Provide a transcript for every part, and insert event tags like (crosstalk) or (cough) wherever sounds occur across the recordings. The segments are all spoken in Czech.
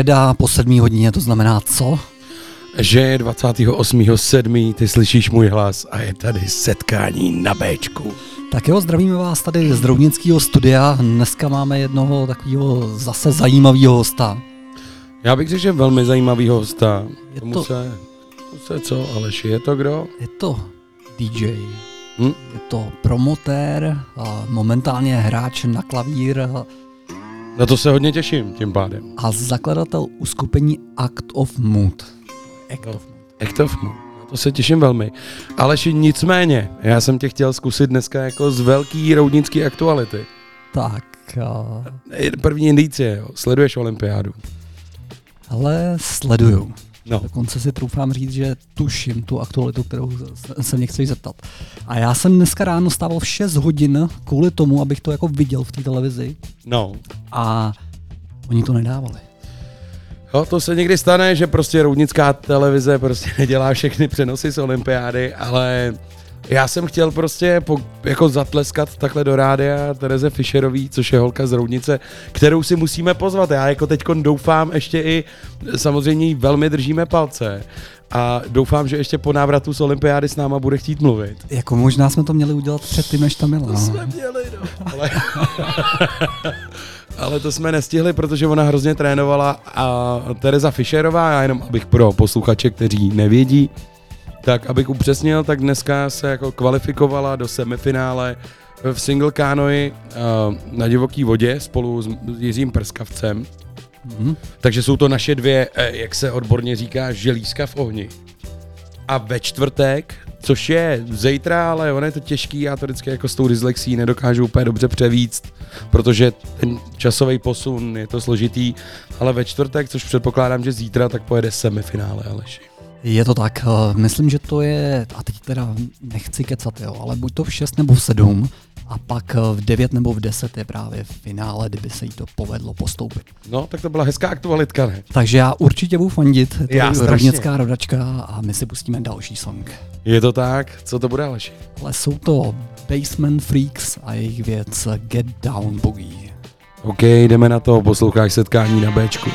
Středa po sedmí hodině, to znamená co? Že je 28.7. ty slyšíš můj hlas a je tady setkání na Bčku. Tak jo, zdravíme vás tady z Droudnického studia. Dneska máme jednoho takového zase zajímavého hosta. Já bych řekl, že velmi zajímavého hosta. Je tomu to... Se, se co, Aleši, je to kdo? Je to DJ. Hm? Je to promotér, a momentálně hráč na klavír, na to se hodně těším tím pádem. A zakladatel uskupení Act of Mood. Act of Mood. Act of Mood. Na to se těším velmi. Aleši, nicméně, já jsem tě chtěl zkusit dneska jako z velký roudnický aktuality. Tak. Uh... První indicie, jo. Sleduješ olympiádu? Ale sleduju. No. Dokonce si troufám říct, že tuším tu aktualitu, kterou se mě chceš zeptat. A já jsem dneska ráno stával v 6 hodin kvůli tomu, abych to jako viděl v té televizi. No. A oni to nedávali. Jo, to se někdy stane, že prostě roudnická televize prostě (laughs) nedělá všechny přenosy z olympiády, ale já jsem chtěl prostě po, jako zatleskat takhle do rádia Tereze Fischerový, což je holka z Roudnice, kterou si musíme pozvat. Já jako teď doufám ještě i, samozřejmě velmi držíme palce, a doufám, že ještě po návratu z olympiády s náma bude chtít mluvit. Jako možná jsme to měli udělat před tím, než tam jela. To jsme měli, no. Ale, (laughs) ale to jsme nestihli, protože ona hrozně trénovala a Tereza Fischerová, já jenom abych pro posluchače, kteří nevědí, tak abych upřesnil, tak dneska se jako kvalifikovala do semifinále v single kánoji uh, na divoký vodě spolu s Jiřím Prskavcem. Mm-hmm. Takže jsou to naše dvě, eh, jak se odborně říká, želízka v ohni. A ve čtvrtek, což je zítra, ale ono je to těžký, já to vždycky jako s tou dyslexí nedokážu úplně dobře převíct, protože ten časový posun je to složitý, ale ve čtvrtek, což předpokládám, že zítra, tak pojede semifinále Aleši. Je to tak, eh, myslím, že to je, a teď teda nechci kecat, jo, ale buď to v 6 nebo v 7, a pak eh, v 9 nebo v 10 je právě v finále, kdyby se jí to povedlo postoupit. No, tak to byla hezká aktualitka, ne? Takže já určitě budu fandit, to je rovnická rodačka a my si pustíme další song. Je to tak? Co to bude, Aleši? Ale jsou to Basement Freaks a jejich věc Get Down Boogie. OK, jdeme na to, posloucháš setkání na Bčku.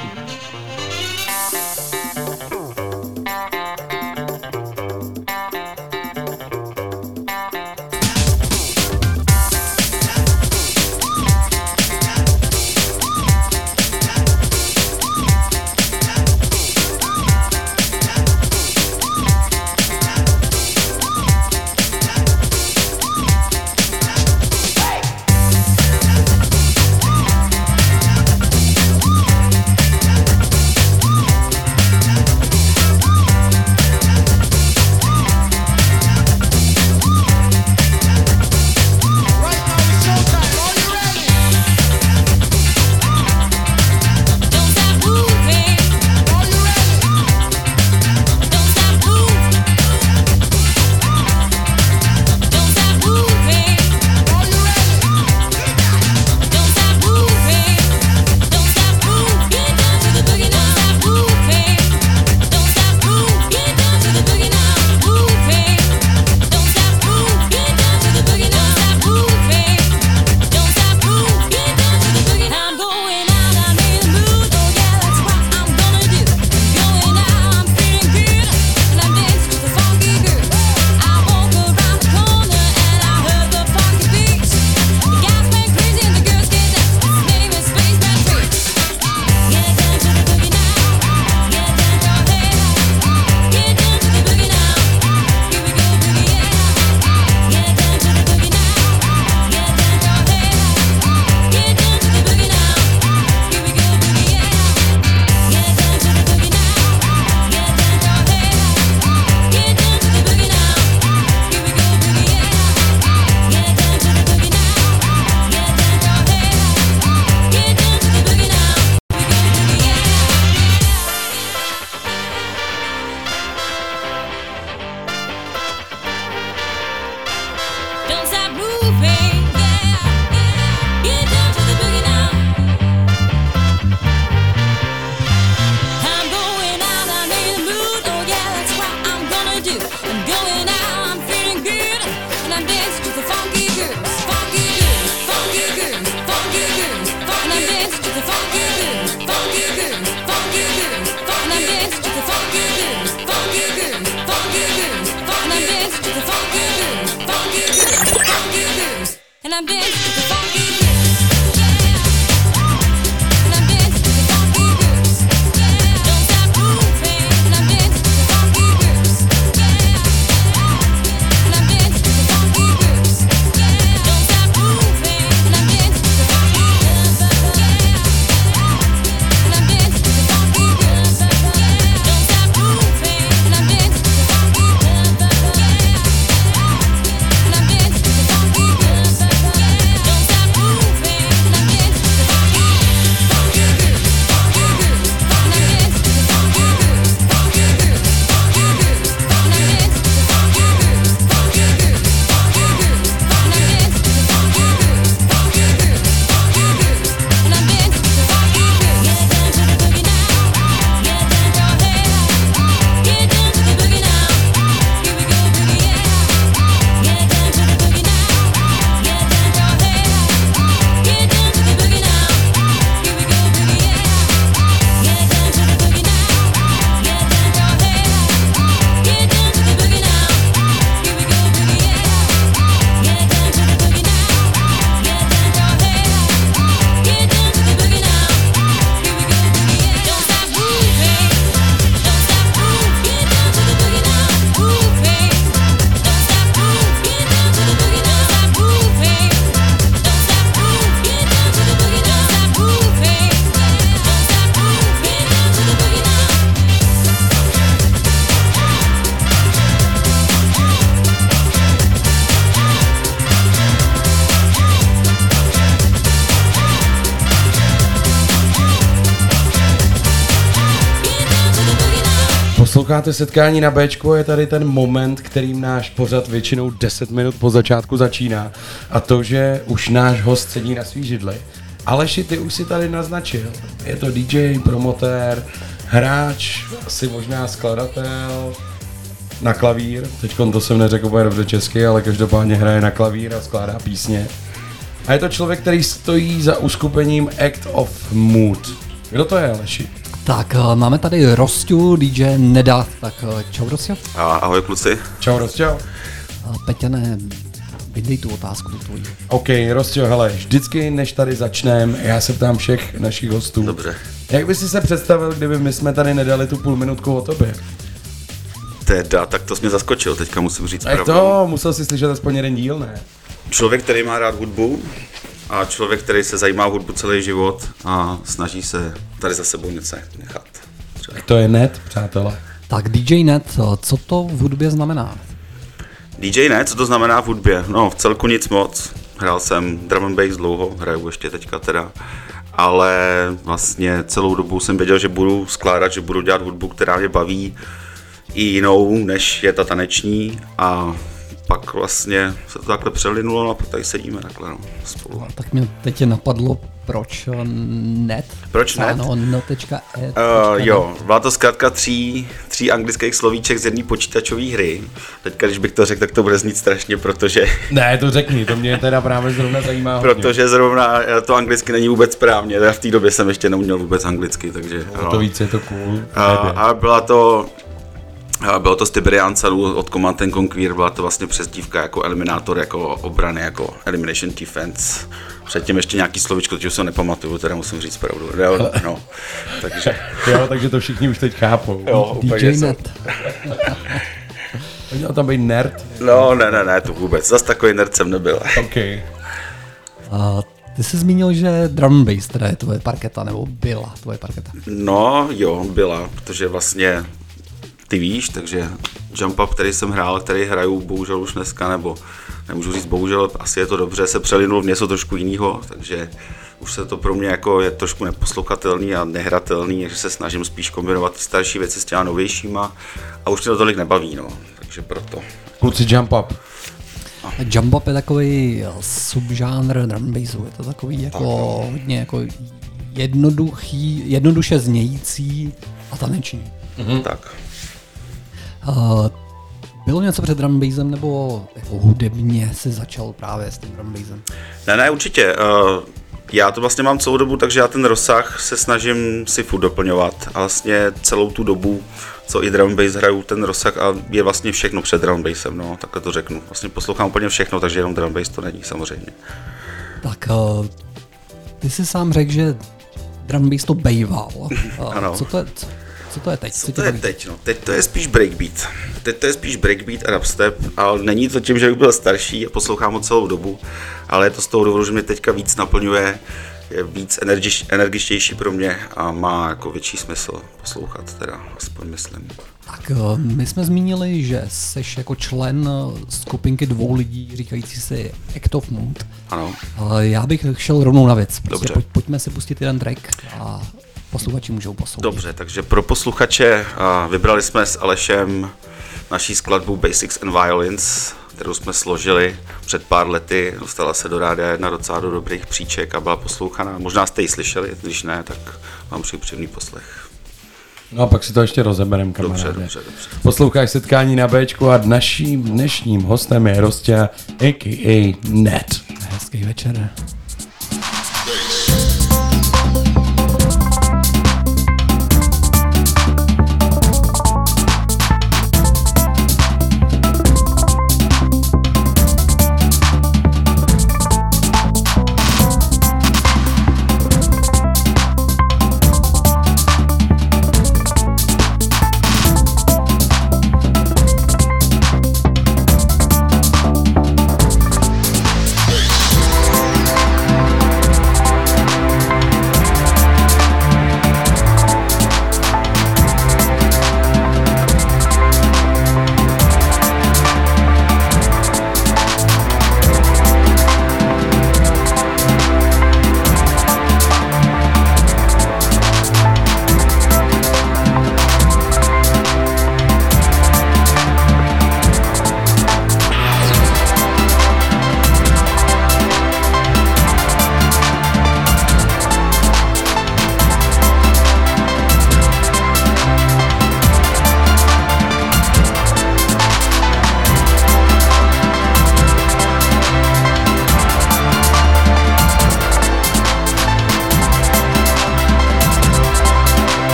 Posloucháte setkání na Bčku, je tady ten moment, kterým náš pořad většinou 10 minut po začátku začíná. A to, že už náš host sedí na svý židli. Aleši, ty už si tady naznačil. Je to DJ, promotér, hráč, asi možná skladatel, na klavír. Teď to jsem neřekl úplně dobře česky, ale každopádně hraje na klavír a skládá písně. A je to člověk, který stojí za uskupením Act of Mood. Kdo to je, Aleši? Tak, eh, máme tady Rostiu, DJ Neda. Tak eh, čau, Rostio. Ahoj, kluci. Čau, Rostio. Peťane, vydej tu otázku tu tvoji. OK, Rostio, hele, vždycky, než tady začneme, já se ptám všech našich hostů. Dobře. Jak bys si se představil, kdyby my jsme tady nedali tu půl minutku o tobě? Teda, tak to jsi mě zaskočil, teďka musím říct pravdu. to, musel si slyšet aspoň jeden díl, ne? Člověk, který má rád hudbu a člověk, který se zajímá o hudbu celý život a snaží se tady za sebou něco nechat. Třeba. To je net, přátelé. Tak DJ Net, co to v hudbě znamená? DJ Net, co to znamená v hudbě? No, v celku nic moc. Hrál jsem drum and bass dlouho, hraju ještě teďka teda. Ale vlastně celou dobu jsem věděl, že budu skládat, že budu dělat hudbu, která mě baví, i jinou, než je ta taneční a pak vlastně se to takhle přelinulo no a tady sedíme takhle no, spolu. No, tak mě teď napadlo, proč net? Proč net? Ano, no.e. Uh, jo, byla to zkrátka tří, tří anglických slovíček z jedné počítačové hry. Teďka, když bych to řekl, tak to bude znít strašně, protože... Ne, to řekni, to mě teda právě zrovna zajímá Protože hodně. zrovna eh, to anglicky není vůbec správně, já v té době jsem ještě neuměl vůbec anglicky, takže... No, to víc je to cool. Uh, a byla to bylo to z Tiberian Celu od Command Conquer, byla to vlastně přezdívka jako eliminátor, jako obrany, jako Elimination Defense. Předtím ještě nějaký slovičko, teď už se nepamatuju, teda musím říct pravdu. Jo, no, (laughs) takže... jo, takže to všichni už teď chápou. Jo, DJ Net. (laughs) Měl tam být nerd? No, ne, ne, ne, to vůbec. Zas takový nerd jsem nebyl. (laughs) OK. Uh, ty jsi zmínil, že drum bass teda je tvoje parketa, nebo byla tvoje parketa. No jo, byla, protože vlastně ty víš, takže Jump Up, který jsem hrál, který hraju bohužel už dneska, nebo nemůžu říct bohužel, asi je to dobře, se přelinul v něco trošku jiného, takže už se to pro mě jako je trošku neposlouchatelný a nehratelný, takže se snažím spíš kombinovat starší věci s těma novějšíma a už mě to tolik nebaví, no, takže proto. Kluci Jump Up. Jump Up je takový subžánr drum bassu, je to takový jako hodně jako jednoduchý, jednoduše znějící a taneční. Mm-hmm. Tak. Uh, bylo něco před drumbasem nebo jako hudebně si začal právě s tím drumbasem? Ne, ne, určitě. Uh, já to vlastně mám celou dobu, takže já ten rozsah se snažím si furt doplňovat. A vlastně celou tu dobu, co i drum bass hraju, ten rozsah a je vlastně všechno před drum bassem, no, takhle to řeknu. Vlastně poslouchám úplně všechno, takže jenom drum bass to není samozřejmě. Tak uh, ty jsi sám řekl, že drum bass to bejval. Uh, (laughs) ano. Co to je, co, co to je teď? Co to je teď? No, teď to je spíš breakbeat. Teď to je spíš breakbeat a dubstep, ale není to tím, že bych byl starší a poslouchám ho celou dobu, ale je to z toho důvodu, že mě teďka víc naplňuje, je víc energič, energičtější pro mě a má jako větší smysl poslouchat, teda aspoň myslím. Tak eh, my jsme zmínili, že jsi jako člen eh, skupinky dvou lidí říkající si Act of Mood. Ano. Já bych šel rovnou na věc. Prostě Dobře. Pojď, pojďme si pustit jeden track a posluchači můžou posoudit. Dobře, takže pro posluchače vybrali jsme s Alešem naší skladbu Basics and Violins, kterou jsme složili před pár lety. Dostala se do rádia jedna docela do dobrých příček a byla poslouchaná. Možná jste ji slyšeli, když ne, tak vám přeji příjemný poslech. No a pak si to ještě rozeberem, kamaráde. Dobře, dobře, dobře. Posloucháš setkání na Bčku a naším dnešním hostem je Rostě, a.k.a. Net. Hezký večer.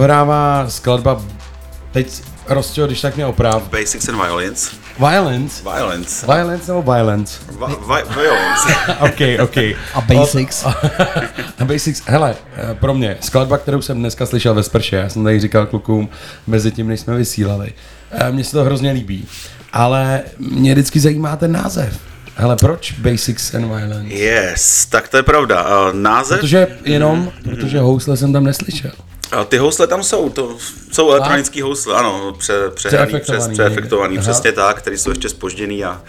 Dohrává skladba, teď Rostio, když tak mě oprav. Basics and Violence. Violence? Violence. Violence nebo violence? Vi- vi- violence. (laughs) OK, OK. A Basics. A Basics, hele, eh, pro mě, skladba, kterou jsem dneska slyšel ve sprše, já jsem tady říkal klukům mezi tím, než jsme vysílali. Eh, Mně se to hrozně líbí, ale mě vždycky zajímá ten název. Hele, proč Basics and Violence? Yes, tak to je pravda. Uh, název, Protože jenom, protože housle jsem tam neslyšel. A ty housle tam jsou, to jsou elektronické housle, ano, pře, přehraný, přes, Přeefektovaný přesně tak, který jsou ještě spožděný a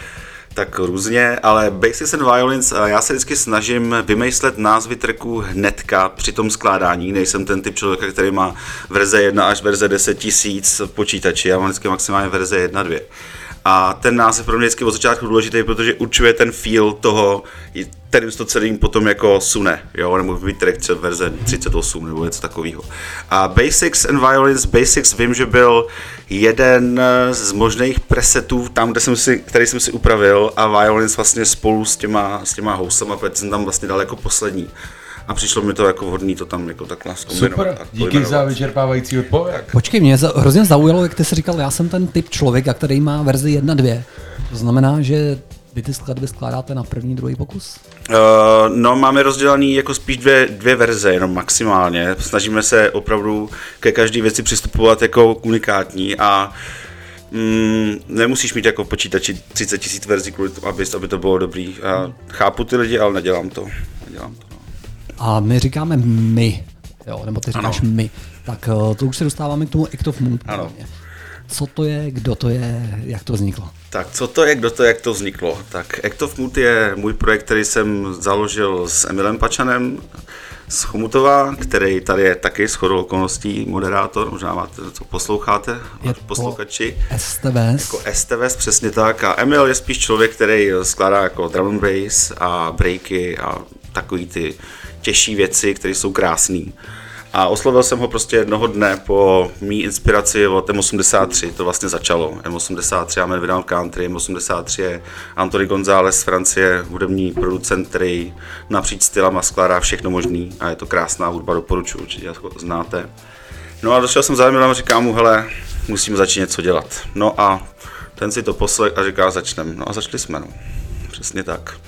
tak různě, ale Basics and Violence, a já se vždycky snažím vymyslet názvy tracků hnedka při tom skládání, nejsem ten typ člověka, který má verze 1 až verze 10 tisíc v počítači, já mám vždycky maximálně verze 1, 2. A ten název pro mě vždycky od začátku důležitý, protože určuje ten feel toho, kterým se to celým potom jako sune, jo, nebo třeba verze 38 nebo něco takového. A Basics and Violence, Basics vím, že byl jeden z možných presetů tam, kde jsem si, který jsem si upravil a Violence vlastně spolu s těma, s těma houslama, protože jsem tam vlastně dal jako poslední. A přišlo mi to jako vhodný to tam jako takhle zkombinovat. Super, díky za vyčerpávající odpověď. Počkej, mě za- hrozně zaujalo, jak ty jsi říkal, já jsem ten typ člověka, který má verzi 1.2. To znamená, že vy ty skladby skládáte na první, druhý pokus? Uh, no, máme rozdělaný jako spíš dvě, dvě verze, jenom maximálně. Snažíme se opravdu ke každé věci přistupovat jako unikátní a mm, nemusíš mít jako počítači 30 tisíc verzí, kvůli tomu, aby, aby to bylo dobrý. A chápu ty lidi, ale nedělám to. Nedělám to. A my říkáme my, jo, nebo ty říkáš Ano. my. Tak eh, to už se dostáváme k tomu Act of Moon. Ano. Co to je, kdo to je, jak to vzniklo? Tak co to je, kdo to je, jak to vzniklo? Tak Act of Mood je můj projekt, který jsem založil s Emilem Pačanem z Chomutova, který tady je taky s chodou okolností moderátor, možná máte, co posloucháte, Je posluchači. STVS. Jako STVS, přesně tak. A Emil je spíš člověk, který skládá jako drum and bass a breaky a takový ty těžší věci, které jsou krásné. A oslovil jsem ho prostě jednoho dne po mý inspiraci od M83, to vlastně začalo. M83 máme Vinyl Country, M83 je Anthony González z Francie, hudební producent, který napříč stylama skládá všechno možný a je to krásná hudba, doporučuji, určitě znáte. No a došel jsem za a říkám mu, hele, musím začít něco dělat. No a ten si to poslech a říká, začnem. No a začali jsme, no. Přesně tak.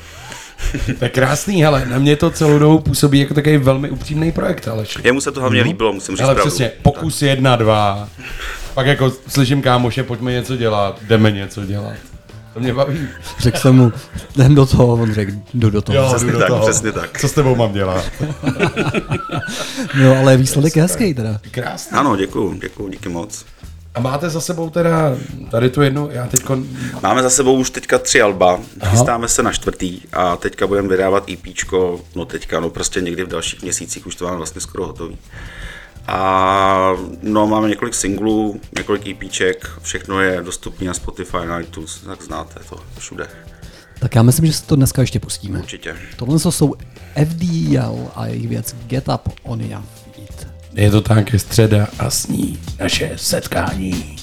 (laughs) To je krásný, hele, na mě to celou dobu působí jako takový velmi upřímný projekt, Aleš. Jemu se to hlavně líbilo, musím říct Ale pravdu. přesně, pokus jedna, dva. Pak jako slyším kámoše, pojďme něco dělat, jdeme něco dělat. To mě baví. Řekl jsem mu, jdem do toho, on řekl, jdu do toho. Jo, Přesně jdu do tak, toho. přesně tak. Co s tebou mám dělat? (laughs) No, ale výsledek je hezký teda. Krásný. Ano, děkuju, děkuju, díky moc. A máte za sebou teda tady tu jednu, já teď Máme za sebou už teďka tři alba, chystáme se na čtvrtý a teďka budeme vydávat EPčko, no teďka, no prostě někdy v dalších měsících už to máme vlastně skoro hotový. A no, máme několik singlů, několik EPček, všechno je dostupné na Spotify, na iTunes, tak znáte to všude, Tak já myslím, že si to dneska ještě pustíme. určitě. Tohle jsou FDL a jejich věc Get Up On Feet. Je to tak, je středa a sní naše setkání.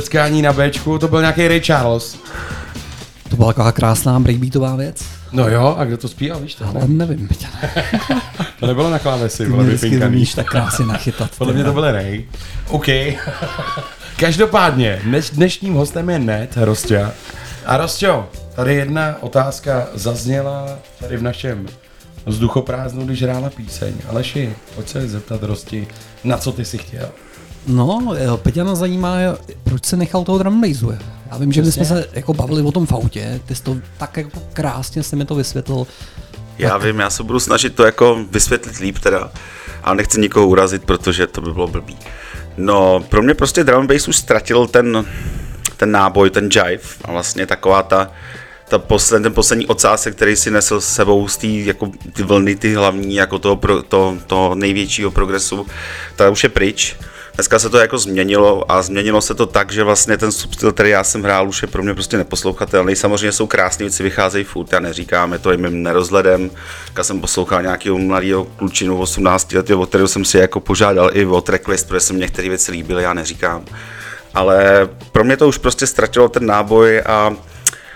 Setkání na Bčku, to byl nějaký Ray Charles. To byla taková krásná breakbeatová věc. No jo, a kdo to zpíval, víš to? Ale ne? nevím. (laughs) to nebylo na klávesi, bylo vypinkaný. tak krásně nachytat. Podle mě to byl Ray. OK. Každopádně, dneš, dnešním hostem je Net, Rostě. A Rostě, tady jedna otázka zazněla tady v našem vzduchoprázdnu, když hrála píseň. Aleši, pojď se zeptat Rosti, na co ty si chtěl? No, Peťana zajímá, proč se nechal toho drum Já vím, že my jsme se jako bavili o tom v autě, ty jsi to tak jako krásně se mi to vysvětlil. Já tak... vím, já se budu snažit to jako vysvětlit líp teda, ale nechci nikoho urazit, protože to by bylo blbý. No, pro mě prostě drum bass už ztratil ten, ten náboj, ten jive a vlastně taková ta ta poslední, ten poslední ocásek, který si nesl s sebou z té jako ty vlny, ty hlavní, jako toho, pro, to, to největšího progresu, ta už je pryč. Dneska se to jako změnilo a změnilo se to tak, že vlastně ten substyl, který já jsem hrál, už je pro mě prostě neposlouchatelný. Samozřejmě jsou krásné věci, vycházejí furt, já neříkám, je to i mým nerozhledem. Já jsem poslouchal nějakého mladého klučinu 18 let, o kterého jsem si jako požádal i o tracklist, protože se mi některé věci líbily, já neříkám. Ale pro mě to už prostě ztratilo ten náboj a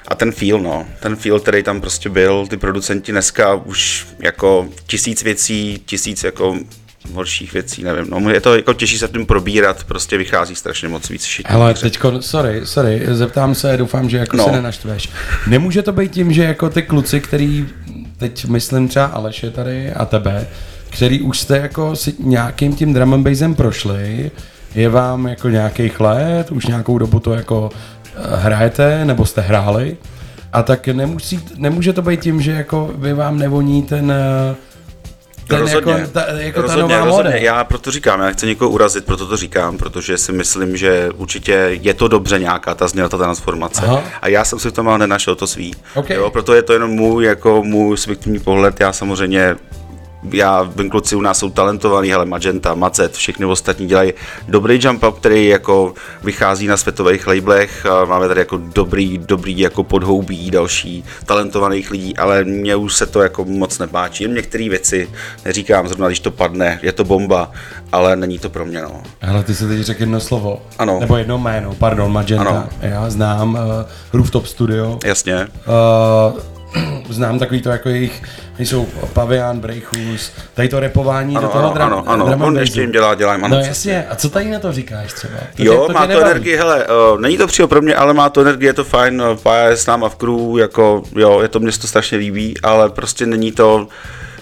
a ten feel, no, ten feel, který tam prostě byl, ty producenti dneska už jako tisíc věcí, tisíc jako horších věcí, nevím. No, je to jako těžší se tím probírat, prostě vychází strašně moc víc šití. Ale teďko, sorry, sorry, zeptám se, doufám, že jako no. se nenaštveš. Nemůže to být tím, že jako ty kluci, který, teď myslím třeba Aleše tady a tebe, který už jste jako si nějakým tím drum and bassem prošli, je vám jako nějakých let, už nějakou dobu to jako eh, hrajete, nebo jste hráli, a tak nemusí, nemůže to být tím, že jako vy vám nevoní ten uh, ten rozhodně, jako, ta, jako rozhodně, ta nová rozhodně. Já proto říkám, já chci někoho urazit, proto to říkám, protože si myslím, že určitě je to dobře nějaká ta změna, ta transformace. Aha. A já jsem si v tom ale nenašel to svý. Okay. Jo, proto je to jenom můj, jako můj subjektivní pohled. Já samozřejmě já vím, kluci u nás jsou talentovaní, ale Magenta, Macet, všichni ostatní dělají dobrý jump up, který jako vychází na světových labelech. Máme tady jako dobrý, dobrý jako podhoubí další talentovaných lidí, ale mně už se to jako moc nepáčí. Jen některé věci, neříkám zrovna, když to padne, je to bomba, ale není to pro mě. No. Ale ty se teď řekl jedno slovo. Ano. Nebo jedno jméno, pardon, Magenta. Ano. Já znám uh, Rooftop Studio. Jasně. Uh, (clears throat) znám takový to jako jejich, jsou Pavian, Breakhus, tady to repování ano, do toho ano, ano, ano, on ještě jim dělá, dělá ano. No jasně, a co tady na to říkáš třeba? To jo, tě, to má to energii, hele, uh, není to přímo pro mě, ale má to energii, je to fajn, Paja je s náma v crew, jako, jo, je to, mě to strašně líbí, ale prostě není to,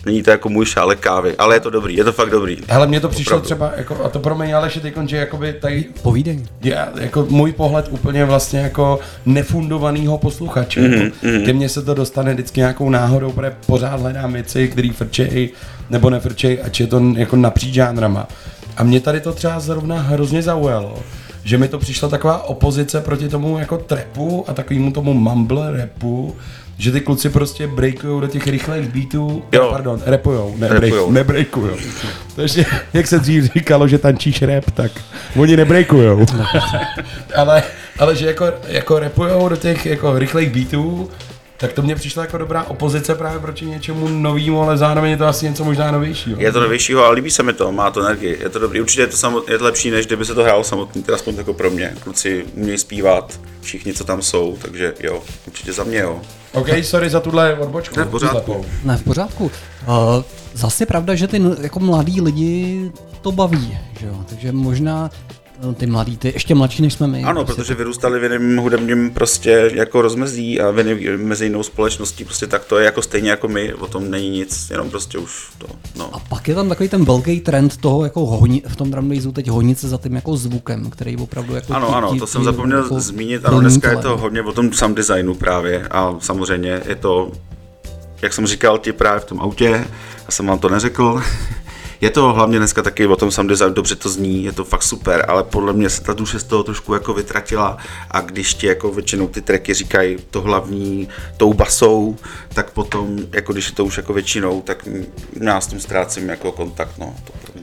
není to jako můj šálek kávy, ale je to dobrý, je to fakt dobrý. Ale mně to přišlo Opravdu. třeba, jako, a to pro mě ale že že jakoby tady... Povídej. Je, jako můj pohled úplně vlastně jako nefundovanýho posluchače. Mm-hmm, mm-hmm. Ke mně se to dostane vždycky nějakou náhodou, protože pořád hledám věci, které frčejí nebo nefrčejí, ať je to jako napříč žánrama. A mě tady to třeba zrovna hrozně zaujalo, že mi to přišla taková opozice proti tomu jako trepu a takovému tomu mumble rapu, že ty kluci prostě breakují do těch rychlých beatů, jo. pardon, rapujou, ne, rapujou. nebreakujou. Takže, jak se dřív říkalo, že tančíš rap, tak oni nebreakujou. (laughs) ale, ale že jako, jako rapujou do těch jako rychlých beatů, tak to mě přišla jako dobrá opozice právě proti něčemu novému, ale zároveň je to asi něco možná novějšího. Je to novějšího, ale líbí se mi to, má to energii, je to dobrý. Určitě je to, samot, je to lepší, než kdyby se to hrálo samotný, teda aspoň jako pro mě. Kluci umějí zpívat, všichni, co tam jsou, takže jo, určitě za mě jo. OK, sorry za tuhle odbočku. Ne, v pořádku. Ne, v pořádku. Uh, zase je pravda, že ty jako mladí lidi to baví, že jo? takže možná No, ty mladí, ty ještě mladší než jsme my. Ano, prostě protože vyrůstali v jiném hudebním prostě jako rozmezí a v jiném, mezi jinou společností, prostě tak to je jako stejně jako my, o tom není nic, jenom prostě už to, no. A pak je tam takový ten velký trend toho jako honi, v tom drum teď honit se za tím jako zvukem, který opravdu jako Ano, tí, ano, to tí, jsem zapomněl jako zmínit, ano, dneska je to hodně o tom sound designu právě a samozřejmě je to, jak jsem říkal ti právě v tom autě, já jsem vám to neřekl, (laughs) je to hlavně dneska taky o tom sound design, dobře to zní, je to fakt super, ale podle mě se ta duše z toho trošku jako vytratila a když ti jako většinou ty tracky říkají to hlavní tou basou, tak potom, jako když je to už jako většinou, tak já s tím ztrácím jako kontakt, no, to.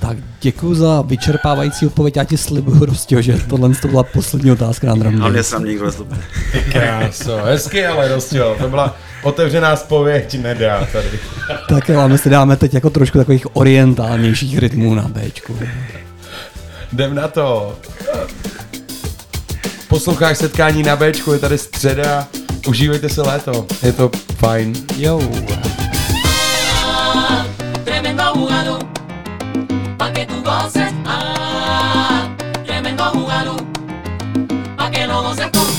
Tak děkuji za vyčerpávající odpověď. Já ti slibuju, Rostio, že tohle to byla poslední otázka na Drum A mě se nám nikdo nezlobí. Kráso, hezky ale Rostio, to byla otevřená zpověď, nedá tady. tak jo, my si dáme teď jako trošku takových orientálnějších rytmů na Bčku. Jdem na to. Posloucháš setkání na Bčku, je tady středa, užívejte se léto, je to fajn. Jo. vamos é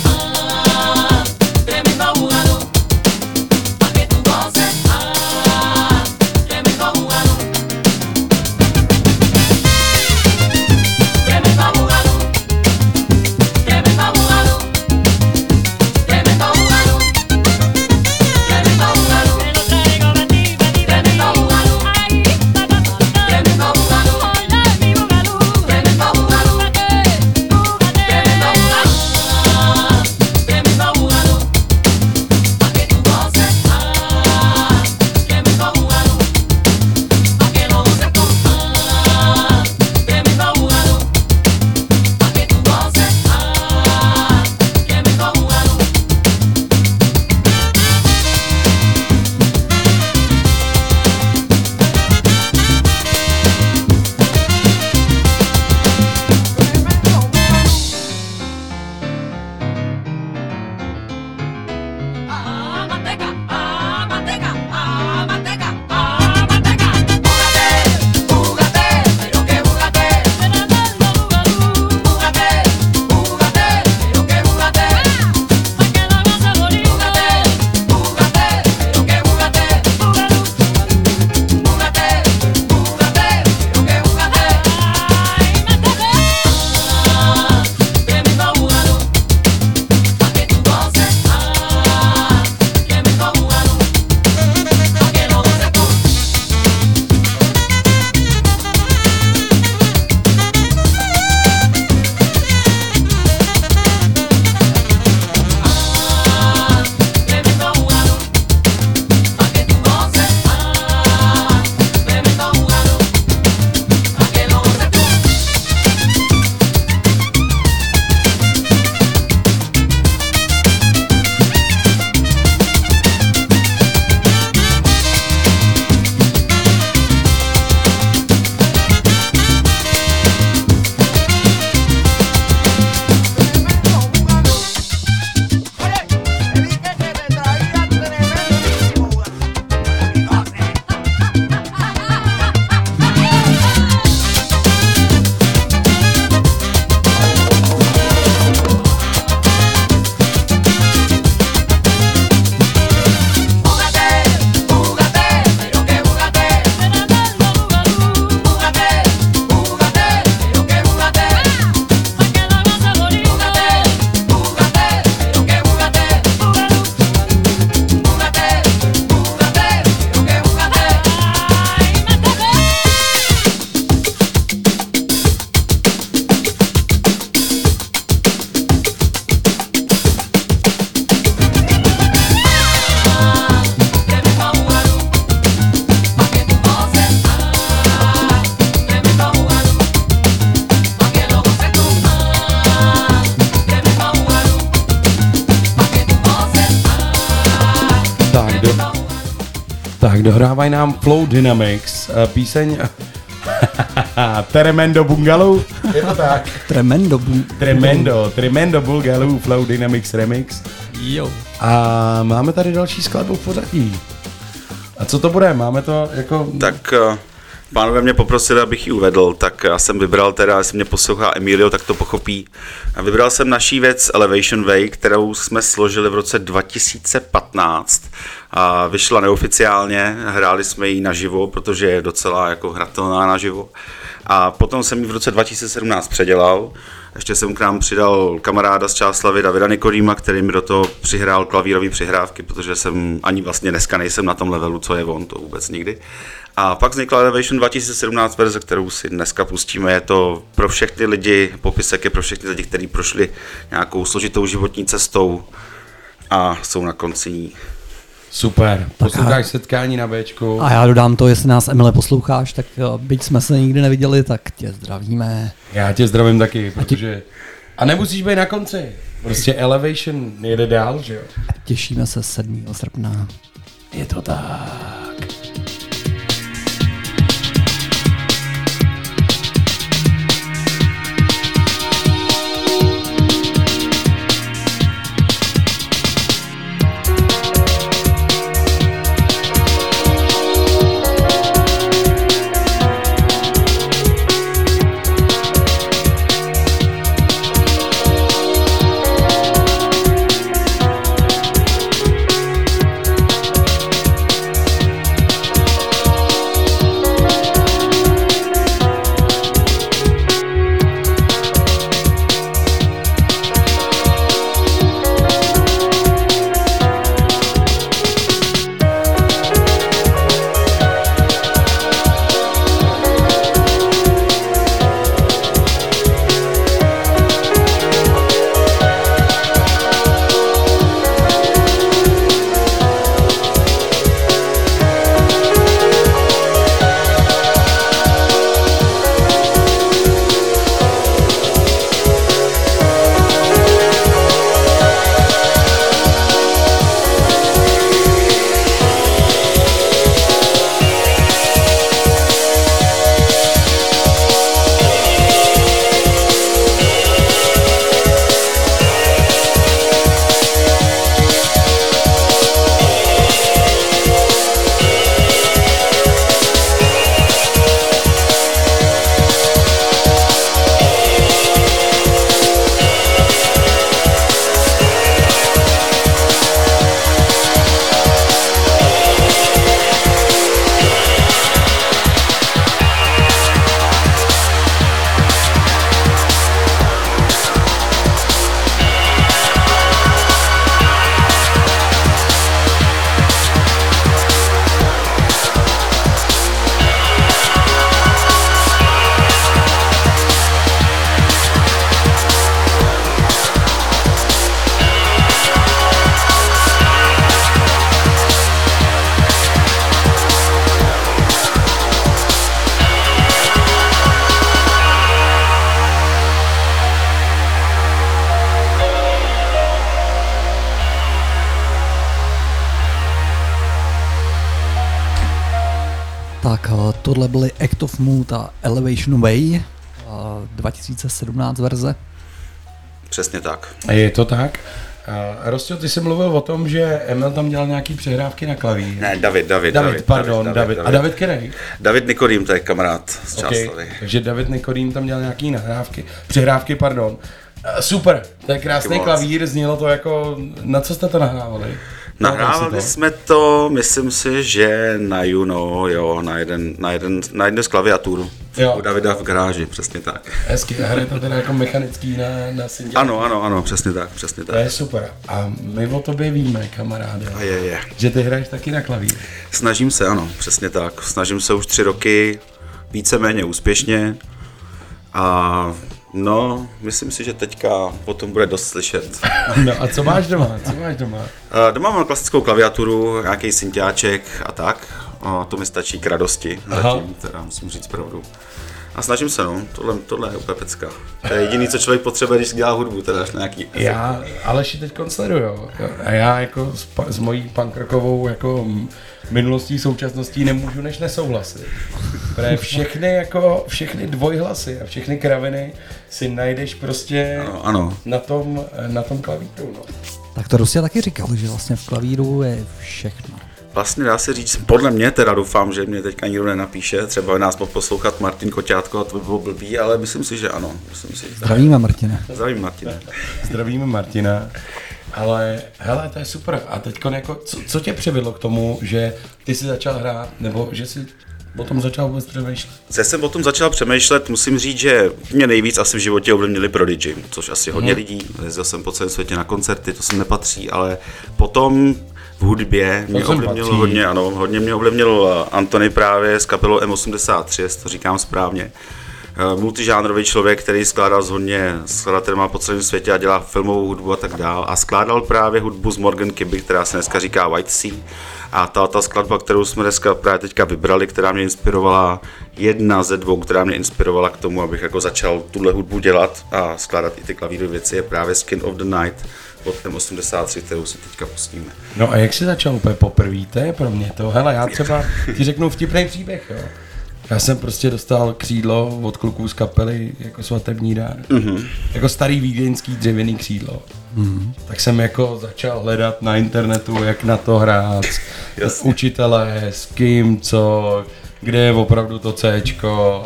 dohrávají nám Flow Dynamics, eh, píseň (laughs) Tremendo Bungalow. Je to tak? Tremendo. Bu- tremendo, Tremendo Bungalow Flow Dynamics Remix. Jo. A máme tady další skladbu v pořadí. A co to bude? Máme to jako... Tak uh, pánové mě poprosili, abych ji uvedl, tak já jsem vybral teda, jestli mě poslouchá Emilio, tak to pochopí. A vybral jsem naší věc Elevation Way, kterou jsme složili v roce 2015 a vyšla neoficiálně, hráli jsme ji naživo, protože je docela jako hratelná naživo. A potom jsem ji v roce 2017 předělal, ještě jsem k nám přidal kamaráda z Čáslavy Davida Nikodýma, který mi do toho přihrál klavírové přihrávky, protože jsem ani vlastně dneska nejsem na tom levelu, co je on, to vůbec nikdy. A pak vznikla Elevation 2017 verze, kterou si dneska pustíme. Je to pro všechny lidi, popisek je pro všechny lidi, kteří prošli nějakou složitou životní cestou a jsou na konci ní. Super, posloucháš setkání na Bčku. A já dodám to, jestli nás Emile posloucháš, tak byť jsme se nikdy neviděli, tak tě zdravíme. Já tě zdravím taky, protože... A nemusíš být na konci. Prostě Elevation jede dál, že jo? Těšíme se 7. srpna. Je to tak. Elevation Way, 2017 verze. Přesně tak. A je to tak? Uh, Rostio, ty jsi mluvil o tom, že Emil tam dělal nějaký přehrávky na klavír. Ne, David, David. David, David pardon, David. David. David. A David který? David Nikodým, to je kamarád z okay. Čáslavy. Takže David Nikodým tam dělal nějaký nahrávky, přehrávky, pardon. Uh, super, to je krásný klavír, znělo to jako, na co jste to nahrávali? Nahrávali jsme to, myslím si, že na Juno, jo, na jeden, na jeden, na jednu z klaviaturu. Jo. U Davida v garáži, přesně tak. Hezky, hraje to teda jako mechanický na, na Ano, ano, ano, přesně tak, přesně tak. To je super. A my o tobě víme, kamaráde. A je, je. Že ty hraješ taky na klavír. Snažím se, ano, přesně tak. Snažím se už tři roky, víceméně úspěšně. A No, myslím si, že teďka potom bude dost slyšet. (laughs) No a co máš doma? Co máš doma? Uh, doma mám klasickou klaviaturu, nějaký syntiáček a tak. Uh, to mi stačí k radosti, Aha. zatím, teda musím říct pravdu. A snažím se, no. Tohle, tohle je úplně pecka. To je jediný, co člověk potřebuje, když dělá hudbu, teda až nějaký... Já Aleši teď sleduju. A já jako s, s mojí punkrokovou jako minulostí, současností nemůžu než nesouhlasit. Protože všechny jako, všechny dvojhlasy a všechny kraviny si najdeš prostě ano, ano. Na, tom, na tom klavíru. No. Tak to Rusia taky říkal, že vlastně v klavíru je všechno. Vlastně dá se říct, podle mě teda doufám, že mě teďka nikdo nenapíše, třeba nás poslouchat Martin Koťátko, to by bylo blbý, ale myslím si, že ano. Myslím si, Zdravíme Martina. Zdravím Martina. Zdravíme Martina. Ale hele, to je super. A teď jako, co, co tě přivedlo k tomu, že ty jsi začal hrát, nebo že jsi o tom začal vůbec přemýšlet? Já jsem o tom začal přemýšlet, musím říct, že mě nejvíc asi v životě ovlivnili Prodigy, což asi hodně hmm. lidí. Jezdil jsem po celém světě na koncerty, to sem nepatří, ale potom v hudbě mě ovlivnil hodně, ano, hodně mě ovlivnil eh, Antony právě s kapelou M83, to říkám správně. Eh, multižánrový člověk, který skládal z hodně skladatelů po celém světě a dělá filmovou hudbu a tak dál. A skládal právě hudbu z Morgan Kibby, která se dneska říká White Sea. A ta, ta skladba, kterou jsme dneska právě teďka vybrali, která mě inspirovala, jedna ze dvou, která mě inspirovala k tomu, abych jako začal tuhle hudbu dělat a skládat i ty klavírové věci, je právě Skin of the Night od M83, kterou si teďka pustíme. No a jak jsi začal úplně poprvé? To je pro mě to. Hele, já třeba (laughs) ti řeknu vtipný příběh, jo. Já jsem prostě dostal křídlo od kluků z kapely jako svatební dár. Mm-hmm. Jako starý vídeňský dřevěný křídlo. Mm-hmm. Tak jsem jako začal hledat na internetu, jak na to hrát, (laughs) učitele, s kým, co, kde je opravdu to C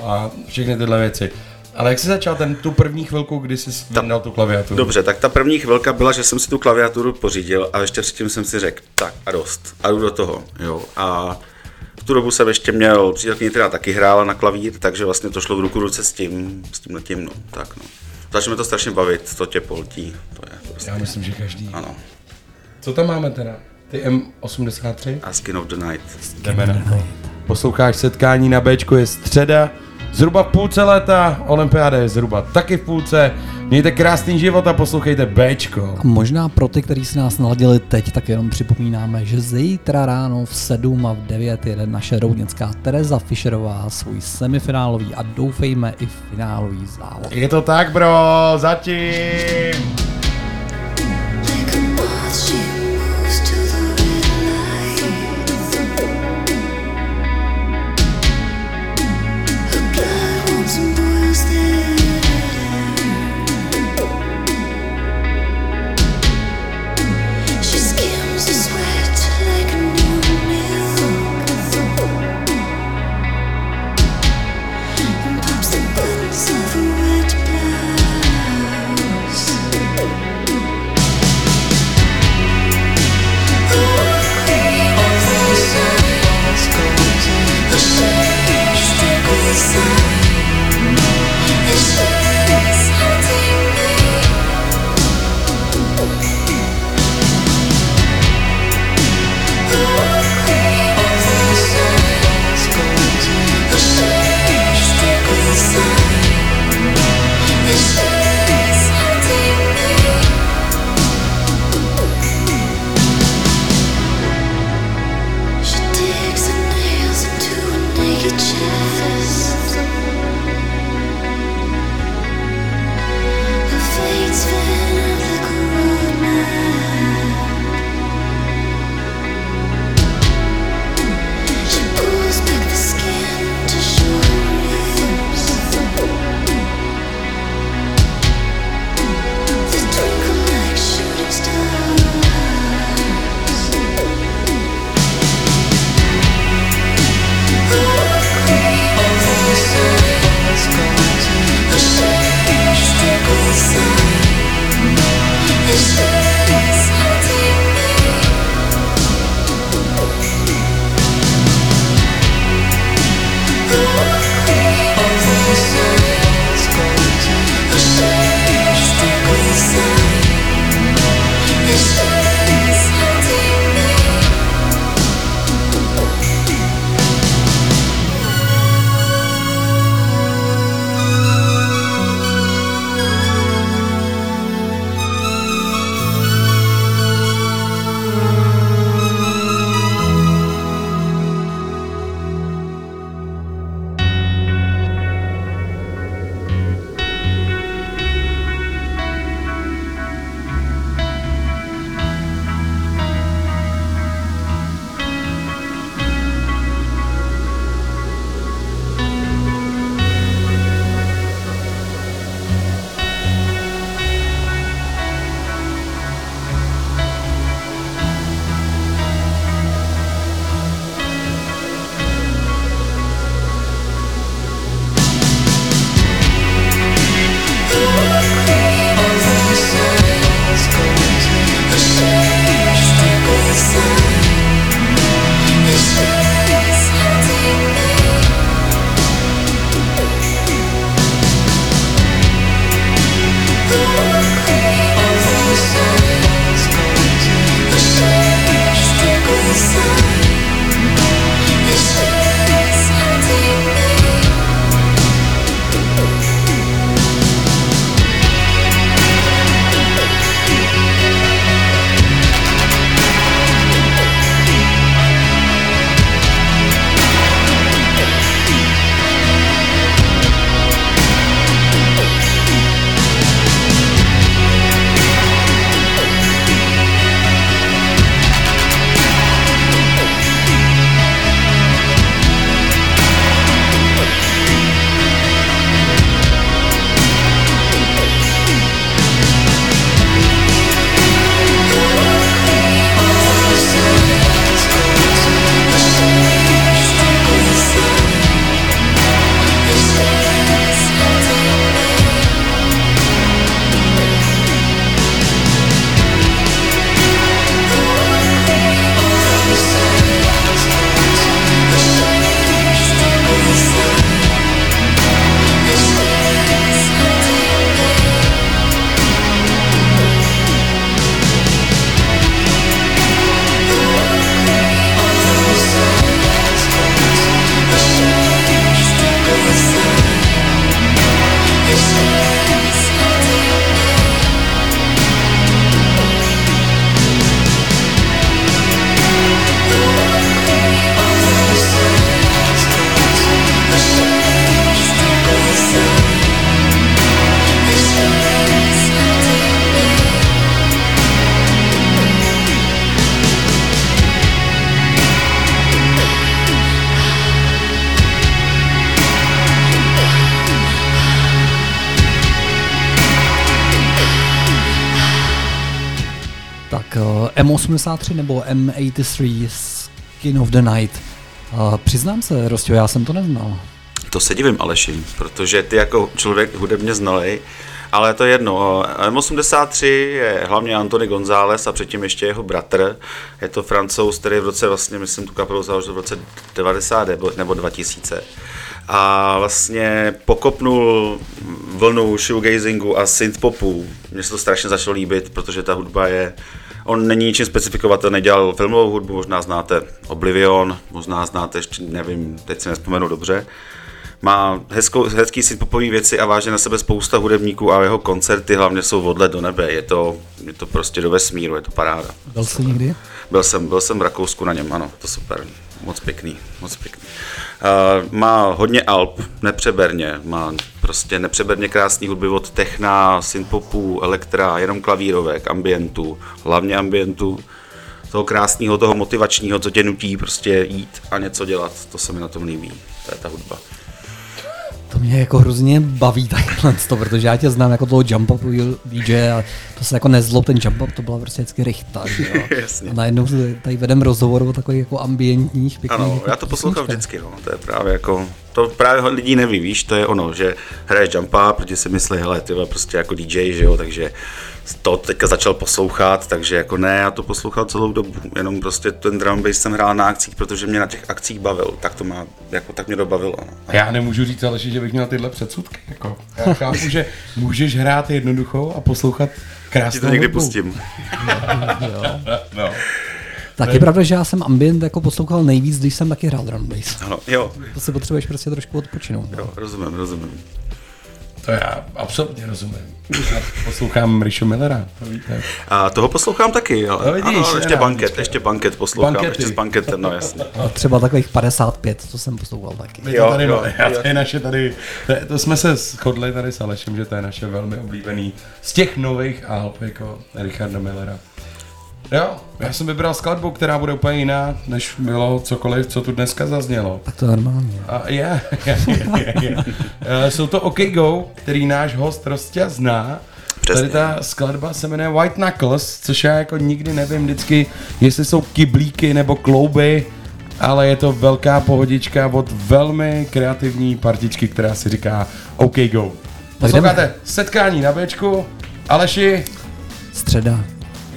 a všechny tyhle věci. Ale jak jsi začal ten, tu první chvilku, kdy jsi ta, tu klaviaturu? Dobře, tak ta první chvilka byla, že jsem si tu klaviaturu pořídil a ještě předtím jsem si řekl, tak a dost, a jdu do toho, jo. A v tu dobu jsem ještě měl přítelkyni, která taky hrála na klavír, takže vlastně to šlo v ruku ruce s tím, s tím letím, no, tak no. Začne to strašně bavit, to tě poltí, to je prostě. Já myslím, že každý. Ano. Co tam máme teda? Ty M83? A Skin of the Night. Jdeme na to. Posloucháš setkání na Bčku, je středa, zhruba v půlce léta, olympiáda je zhruba taky v půlce. Mějte krásný život a poslouchejte Bčko. A možná pro ty, kteří si nás naladili teď, tak jenom připomínáme, že zítra ráno v 7 a v 9 jede naše roudnická Tereza Fischerová svůj semifinálový a doufejme i finálový závod. Je to tak, bro, zatím! M83 nebo M83 Skin of the Night. Uh, přiznám se, Rostio, já jsem to neznal. To se divím, Aleši, protože ty jako člověk hudebně znalej, ale to je jedno. M83 je hlavně Antony González a předtím ještě jeho bratr. Je to francouz, který v roce, vlastně, myslím, tu kapelu založil v roce 90 nebo 2000 a vlastně pokopnul vlnu shoegazingu a synthpopu. Mně se to strašně začalo líbit, protože ta hudba je On není ničím specifikovatelný, dělal filmovou hudbu, možná znáte Oblivion, možná znáte ještě, nevím, teď si nespomenu dobře. Má hezkou, hezký synthpopový věci a váže na sebe spousta hudebníků a jeho koncerty hlavně jsou odlet do nebe. Je to, je to prostě do vesmíru, je to paráda. Byl jsi někdy? Byl jsem, byl jsem v Rakousku na něm, ano, to super. Moc pěkný, moc pěkný. Uh, má hodně alp, nepřeberně, má prostě nepřeberně krásný hudby od techna, synthpopu, elektra, jenom klavírovek, ambientu, hlavně ambientu, toho krásného, toho motivačního, co tě nutí prostě jít a něco dělat, to se mi na tom líbí, to je ta hudba. To mě jako hrozně baví takhle to, protože já tě znám jako toho jump upu DJ a to se jako nezlo, ten jump up to byla prostě vždycky rychta. (laughs) A najednou tady vedem rozhovor o takových jako ambientních, pěkných. Ano, jako já to poslouchám vždycky, no. to je právě jako, to právě lidi neví, víš, to je ono, že hraješ jump up, protože si myslí, hele, ty prostě jako DJ, že jo, takže to teďka začal poslouchat, takže jako ne, já to poslouchal celou dobu, jenom prostě ten drum bass jsem hrál na akcích, protože mě na těch akcích bavil, tak to má, jako tak mě to bavilo. No. A já nemůžu říct ale že bych měl tyhle předsudky, jako. Já chápu, (laughs) že můžeš hrát jednoduchou a poslouchat krásnou to někdy pustím. (laughs) no. Tak je pravda, že já jsem ambient jako poslouchal nejvíc, když jsem taky hrál drum bass. Ano, jo. To si potřebuješ prostě trošku odpočinout. Jo, rozumím, rozumím. To já absolutně rozumím. Já poslouchám Richo Millera, to víte. A toho poslouchám taky, jo. No, vidíš, ano, ještě banket, ještě banket poslouchám, Bankety. ještě s banketem, no jasně. A třeba takových 55, to jsem poslouchal taky. My to tady, jo, jo. to je naše tady, to, to, jsme se shodli tady s Alešem, že to je naše velmi oblíbený z těch nových alb, jako Richarda Millera. Jo, já jsem vybral skladbu, která bude úplně jiná, než bylo cokoliv, co tu dneska zaznělo. Tak to je normálně. A je, je, je, je, je. Jsou to OK Go, který náš host Rostě zná. Přesně. Tady ta skladba se jmenuje White Knuckles, což já jako nikdy nevím vždycky, jestli jsou kyblíky nebo klouby, ale je to velká pohodička od velmi kreativní partičky, která si říká OK Go. Posloucháte setkání na Bčku, Aleši. Středa.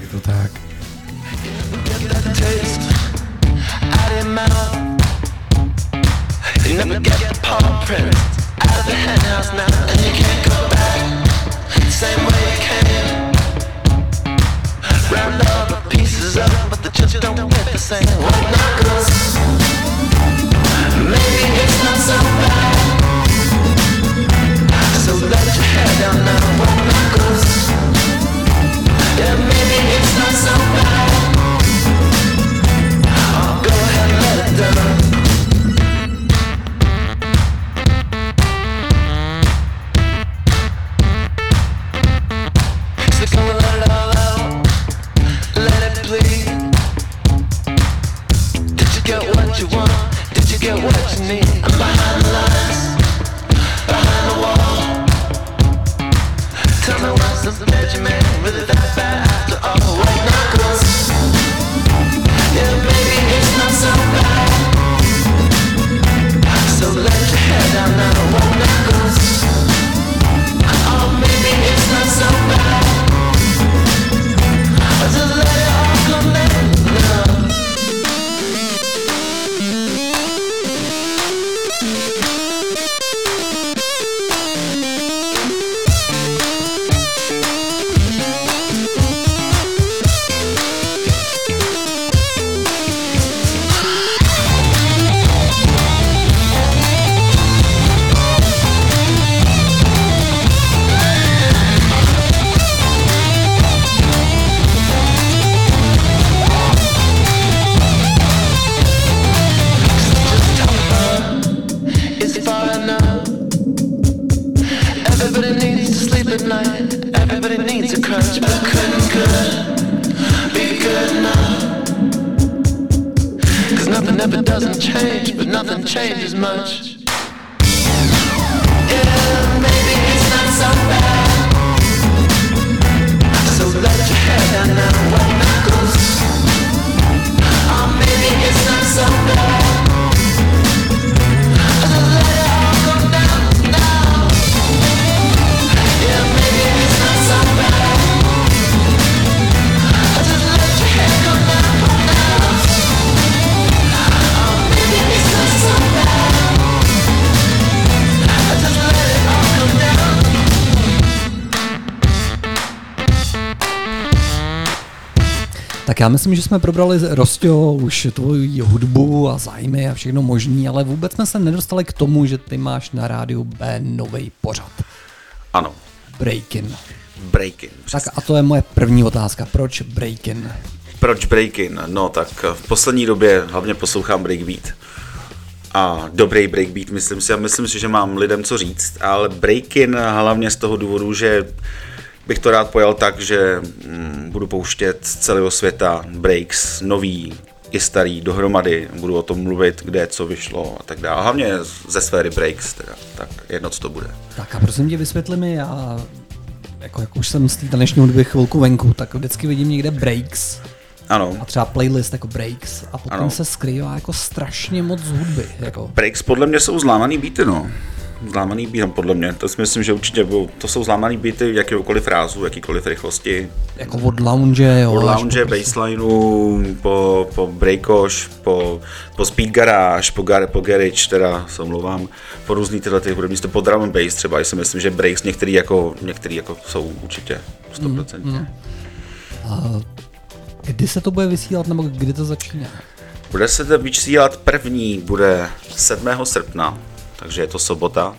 Je to tak. You never get the paw print out of the henhouse now, and you can't go back the same way you came. Round all the pieces up, but they just don't fit the same. White knuckles. Maybe it's not so bad. So let your hair down now, white knuckles. Yeah, maybe it's not so bad. Made really that bad after all? White knuckles. Yeah, maybe it's not so bad. So let your head down now, já myslím, že jsme probrali Rostio už tvoji hudbu a zájmy a všechno možný, ale vůbec jsme se nedostali k tomu, že ty máš na rádiu B nový pořad. Ano. Breakin. Breakin. Tak a to je moje první otázka. Proč Breakin? Proč Breakin? No tak v poslední době hlavně poslouchám Breakbeat. A dobrý breakbeat, myslím si, a myslím si, že mám lidem co říct, ale breakin hlavně z toho důvodu, že bych to rád pojal tak, že mm, budu pouštět z celého světa breaks, nový i starý dohromady, budu o tom mluvit, kde co vyšlo a tak dále. Hlavně ze sféry breaks, teda, tak jedno, co to bude. Tak a prosím tě, vysvětli mi, já jako, jak už jsem z té dnešní hudby chvilku venku, tak vždycky vidím někde breaks. Ano. A třeba playlist jako breaks a potom ano. se skrývá jako strašně moc hudby. Jako. Breaks podle mě jsou zlámaný beaty, no zlámaný beat, podle mě. To si myslím, že určitě budou, to jsou zlámaný beaty jakýkoliv rázu, jakýkoliv rychlosti. Jako od lounge, jo. Od lounge, baselineu, po, po breakoš, po, po speed garage, po, gar, po garage, teda se omlouvám, po různý tyhle ty hudební, po drum and bass třeba, já si myslím, že breaks některý jako, některý jako jsou určitě 100%. Mm, mm. A kdy se to bude vysílat, nebo kdy to začíná? Bude se to vysílat první, bude 7. srpna takže je to sobota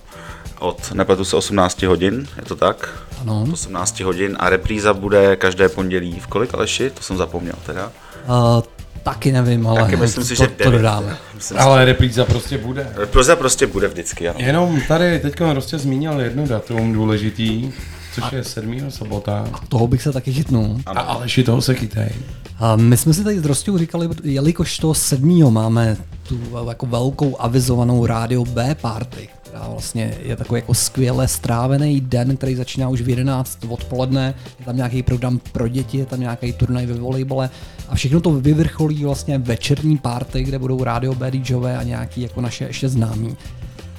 od, nepletu se 18 hodin, je to tak? Ano. 18 hodin a repríza bude každé pondělí v kolik, Aleši? To jsem zapomněl teda. Uh, taky nevím, ale taky myslím si, že to, to dodáme. Myslím ale si, repríza prostě bude. Repríza prostě bude vždycky, ano. Jenom tady teď prostě zmínil jedno datum důležitý, což a, je 7. sobota. A toho bych se taky chytnul. A Aleši toho se chytej. A my jsme si tady s Rostou říkali, jelikož toho 7. máme tu jako velkou avizovanou rádio B party, která vlastně je takový jako skvěle strávený den, který začíná už v 11 odpoledne, je tam nějaký program pro děti, je tam nějaký turnaj ve volejbale a všechno to vyvrcholí vlastně večerní party, kde budou rádio B DJové a nějaký jako naše ještě známí.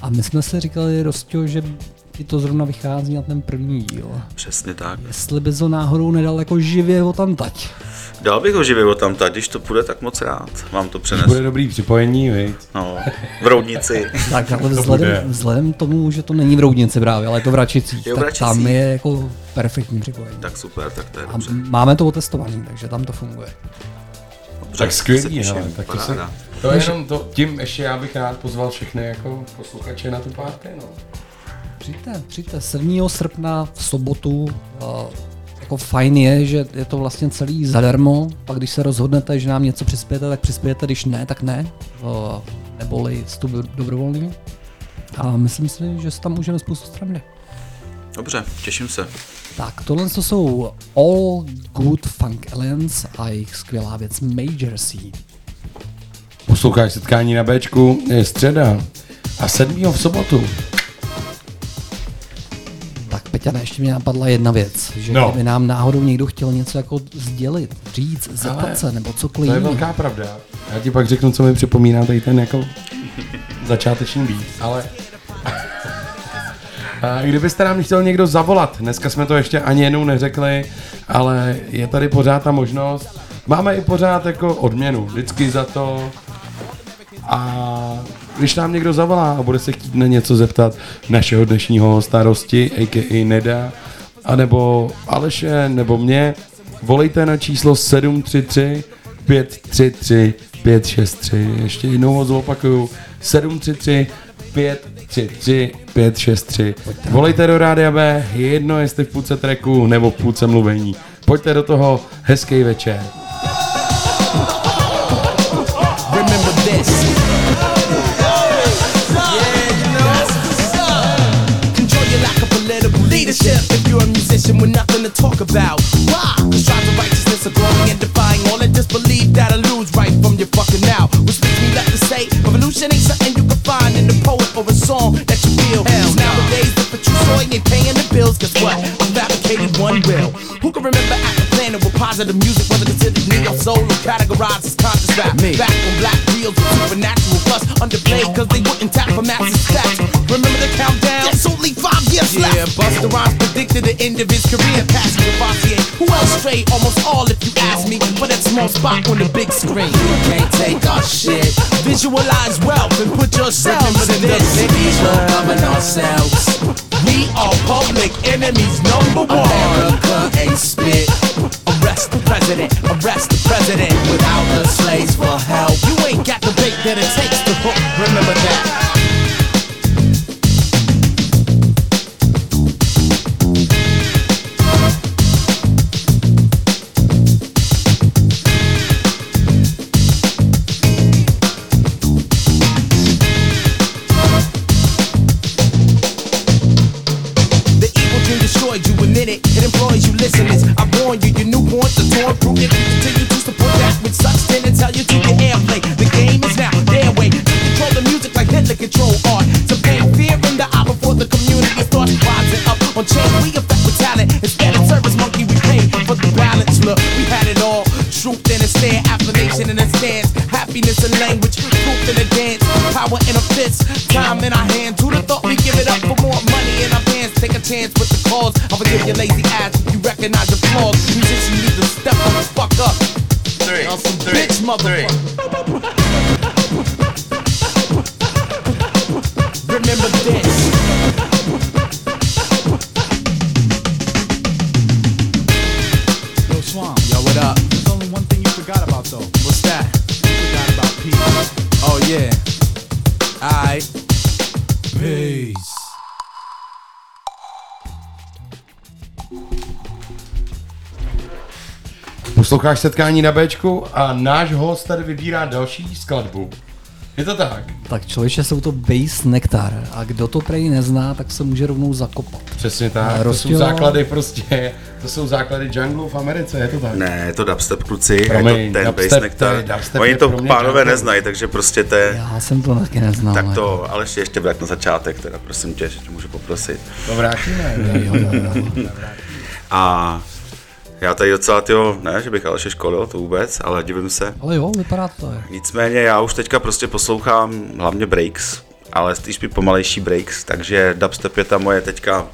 A my jsme si říkali, Rostio, že ti to zrovna vychází na ten první díl. Přesně tak. Jestli bys ho náhodou nedal jako živě o tam tať. Dal bych ho živě o tam tať, když to půjde, tak moc rád. Vám to přenesu. Bude dobrý připojení, viď? No, v Roudnici. (laughs) tak, ale vzhledem, vzhledem tomu, že to není v Roudnici právě, ale je to v Račicích, tak Račicích. tam je jako perfektní připojení. Tak super, tak to je dobře. A máme to otestovaný, takže tam to funguje. Dobře, tak skvělý, hele, tak to, se, to je jenom to, tím ještě já bych rád pozval všechny jako posluchače na tu párty, no. Přijďte, přijďte 7. srpna v sobotu. Jako fajn je, že je to vlastně celý zadarmo, pak když se rozhodnete, že nám něco přispějete, tak přispějete, když ne, tak ne, neboli vstup dobrovolný. A myslím si, že se tam můžeme spoustu strany. Dobře, těším se. Tak, tohle to jsou All Good Funk Aliens a jejich skvělá věc Major C. Posloucháš setkání na Bčku, je středa a 7. v sobotu Peťana, ještě mě napadla jedna věc, že no. kdyby nám náhodou někdo chtěl něco jako sdělit, říct, zeptat se, nebo cokoliv To je velká pravda. Já ti pak řeknu, co mi připomíná tady ten jako začáteční být, ale... (laughs) A kdybyste nám chtěl někdo zavolat, dneska jsme to ještě ani jednou neřekli, ale je tady pořád ta možnost. Máme i pořád jako odměnu, vždycky za to, a když nám někdo zavolá a bude se chtít na něco zeptat našeho dnešního starosti, a.k.a. Neda, anebo Aleše, nebo mě, volejte na číslo 733 533 563. Ještě jednou ho zopakuju. 733 533 563. Volejte do Rádia B, jedno jestli v půlce treku nebo v půlce mluvení. Pojďte do toho, hezký večer. Remember this. Leadership if you're a musician with nothing to talk about. Why? Cause strides of righteousness are growing and defying all that disbelief that'll lose right from your fucking mouth. Which makes me left to say, revolution ain't something you can find in a poet or a song that you feel. Hell, nowadays, if a true story ain't paying the bills, guess what? One will. Who can remember at the planet where positive music wasn't considered neo soul or categorized as conscious rap? Me. Back when black reels were supernatural, plus underplayed cause they wouldn't tap for massive stats. Remember the countdown? It's only five years yeah, left. Yeah, Busta Rhymes predicted the end of his career. Passion Cavassier, who else straight? Almost all if you ask me. But that small spot on the big screen. You can't take our shit. Visualize wealth and put yourselves in this. We're loving ourselves. We are public enemies number one. America ain't spit. Arrest the president, arrest the president. Without the slaves for help, you ain't got the bait that it takes to hook. Remember that. Warn you, your newborn, the torn, prove it. Continue to support that with such tell you to your airplay. The game is now their way. Control the music like Hitler control art. To paint fear in the eye before the community starts rising up. On chain, we affect with talent. Instead of service monkey, we pay for the balance. Look, we had it all. Truth in a stare, affirmation in a stance. Happiness in language, truth in a dance. Power in a fist, time in our hands. Who'd have thought we give it up for more money in our pants? Take a chance with the cause. I'll forgive your lazy ass if you recognize the flaws. Musicians need to step the fuck up. Three, some three, bitch mother. Posloucháš setkání na Bčku a náš host tady vybírá další skladbu. Je to tak? Tak člověče, jsou to Bass Nectar a kdo to prej nezná, tak se může rovnou zakopat. Přesně tak, to jsou základy prostě, to jsou základy jungle v Americe, je to tak? Ne, je to dubstep kluci, Promiň, je to ten dubstep, Bass Nectar. Dubstep Oni to pánové jungle. neznají, takže prostě to je... Já jsem to taky neznal. Tak to, jako. ale ještě, ještě vrát na začátek, teda prosím tě, že tě můžu poprosit. To vrátíme. a já tady docela, tyjo, ne, že bych Aleše školil, to vůbec, ale divím se. Ale jo, vypadá to tak. Nicméně já už teďka prostě poslouchám hlavně breaks, ale spíš pomalejší breaks, takže dubstep je ta moje teďka,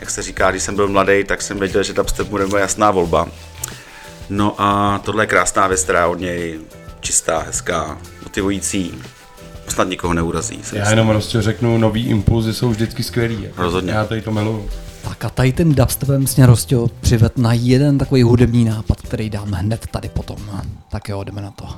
jak se říká, když jsem byl mladý, tak jsem věděl, že dubstep bude moje jasná volba. No a tohle je krásná věc, která od něj čistá, hezká, motivující, snad nikoho neurazí. Já jenom prostě řeknu, nový impulzy jsou vždycky skvělý. Rozhodně. Já tady to miluju. Tak a tady ten dubstepem mě Rostio přived na jeden takový hudební nápad, který dáme hned tady potom. Tak jo, jdeme na to.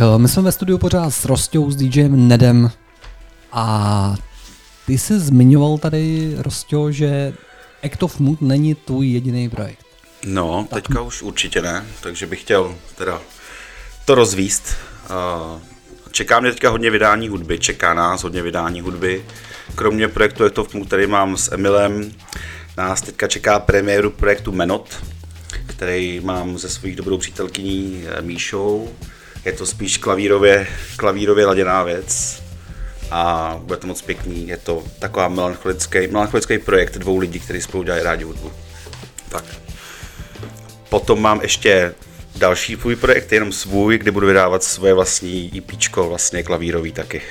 Tak, eh, my jsme ve studiu pořád s Rostou, s DJem Nedem a ty jsi zmiňoval tady, Rostio, že Act of Mood není tvůj jediný projekt. No, teďka už určitě ne, takže bych chtěl teda to rozvíst. Uh, Čeká mě teďka hodně vydání hudby, čeká nás hodně vydání hudby. Kromě projektu Act of Mood, který mám s Emilem, nás teďka čeká premiéru projektu Menot, který mám se svojí dobrou přítelkyní eh, Míšou. Je to spíš klavírově, klavírově laděná věc a bude to moc pěkný. Je to taková melancholický, melancholický projekt dvou lidí, kteří spolu dělají rádi hudbu. Tak. Potom mám ještě další svůj projekt, jenom svůj, kde budu vydávat svoje vlastní EP, vlastně klavírový taky.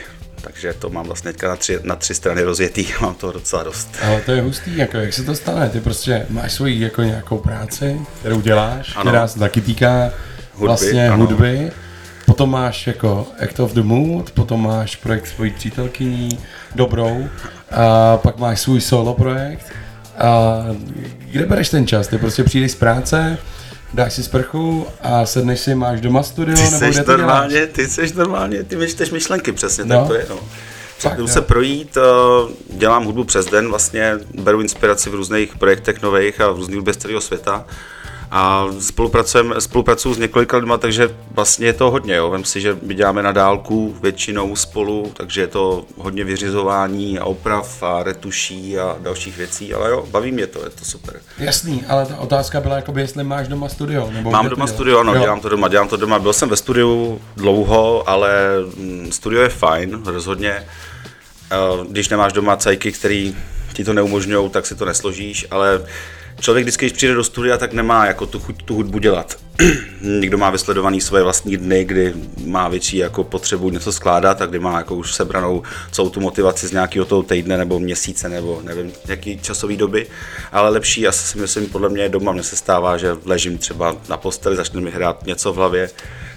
Takže to mám vlastně teďka na tři, na tři strany rozjetý, (laughs) mám toho docela dost. Ale to je hustý, jako jak se to stane? Ty prostě máš svoji jako nějakou práci, kterou děláš, ano. která se taky týká hudby, vlastně ano. hudby. Potom máš jako Act of the Mood, potom máš projekt svojí přítelkyní, dobrou, a pak máš svůj solo projekt. A kde bereš ten čas? Ty prostě přijdeš z práce, dáš si sprchu a sedneš si, máš doma studio, ty nebo kde normálně, děláš? Ty jsi normálně, ty myšleš myšlenky přesně, No. tak to je. No. Jdu se projít, eh, dělám hudbu přes den, vlastně beru inspiraci v různých projektech nových a v různých hudbě světa. A spolupracujem, spolupracuju s několika lidma, takže vlastně je to hodně. Jo. Vem si, že my děláme na dálku většinou spolu, takže je to hodně vyřizování a oprav a retuší a dalších věcí, ale jo, baví mě to, je to super. Jasný, ale ta otázka byla, jakoby, jestli máš doma studio. Nebo Mám doma studio, ano, Jo. dělám to doma, dělám to doma. Byl jsem ve studiu dlouho, ale mm, studio je fajn, rozhodně. Eh, Když nemáš doma cajky, který ti to neumožňují, tak si to nesložíš, ale člověk vždycky, když přijde do studia, tak nemá jako tu chuť tu hudbu dělat. (clears throat) Někdo má vysledovaný svoje vlastní dny, kdy má větší jako potřebu něco skládat a kdy má jako už sebranou celou tu motivaci z nějakého toho týdne nebo měsíce nebo nevím, jaký časový doby. Ale lepší, asi si myslím, podle mě doma mně se stává, že ležím třeba na posteli, začne mi hrát něco v hlavě,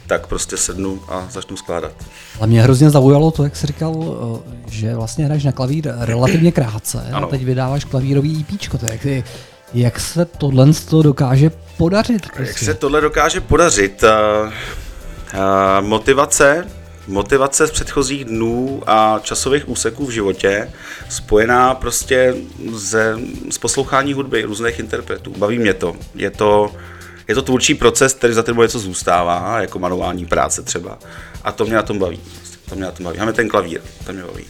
tak prostě sednu a začnu skládat. Ale mě hrozně zaujalo to, jak jsi říkal, eh, že vlastně hraješ na klavír relativně krátce a Ano. teď vydáváš klavírový EPčko. To jak, jak se tohle to dokáže podařit? Jak se tohle dokáže podařit? Uh, uh, motivace, motivace z předchozích dnů a časových úseků v životě, spojená prostě ze, s poslouchání hudby různých interpretů. Baví mě to. Je to, je to tvůrčí proces, který za tebou něco zůstává, jako manuální práce třeba. A to mě na tom baví. To mě na tom baví. Máme ten klavír, to mě baví.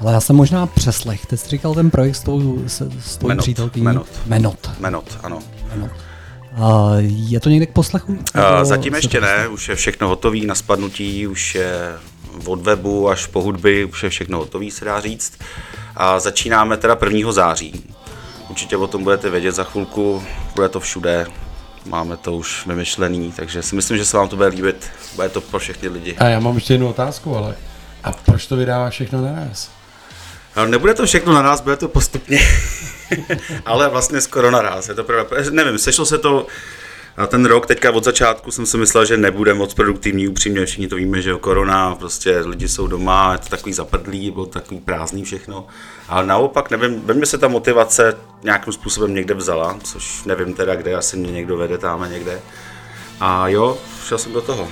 Ale já jsem možná přeslech. Ty jsi říkal ten projekt s tou, s, s tou Menot, přítelkyní. Menot. Menot. Menot, ano. Menot. A je to někde k poslechu? Uh, Nebo zatím ještě ne, už je všechno hotový na spadnutí, už je od webu až po hudby, už je všechno hotový, se dá říct. A začínáme teda 1. září. Určitě o tom budete vědět za chvilku, bude to všude, máme to už vymyšlený, takže si myslím, že se vám to bude líbit, bude to pro všechny lidi. A já mám ještě jednu otázku, ale a proč to vydáváš všechno naraz? Ale nebude to všechno na nás, bude to postupně, (laughs) ale vlastně skoro naraz, je to pravda. Nevím, sešlo se to na ten rok, teďka od začátku jsem si myslel, že nebude moc produktivní, upřímně všichni to víme, že jo, korona, prostě lidi jsou doma, je to takový zapadlý, bylo takový prázdný všechno. Ale naopak, nevím, ve mně se ta motivace nějakým způsobem někde vzala, což nevím teda kde, asi mě někdo vede tam někde. A jo, šel jsem do toho.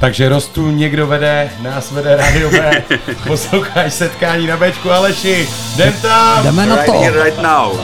Takže rostu někdo vede, nás vede Radio B. (laughs) Posloucháš setkání na Bčku Aleši. Jdem tam! Jdeme na Right to. here, right now.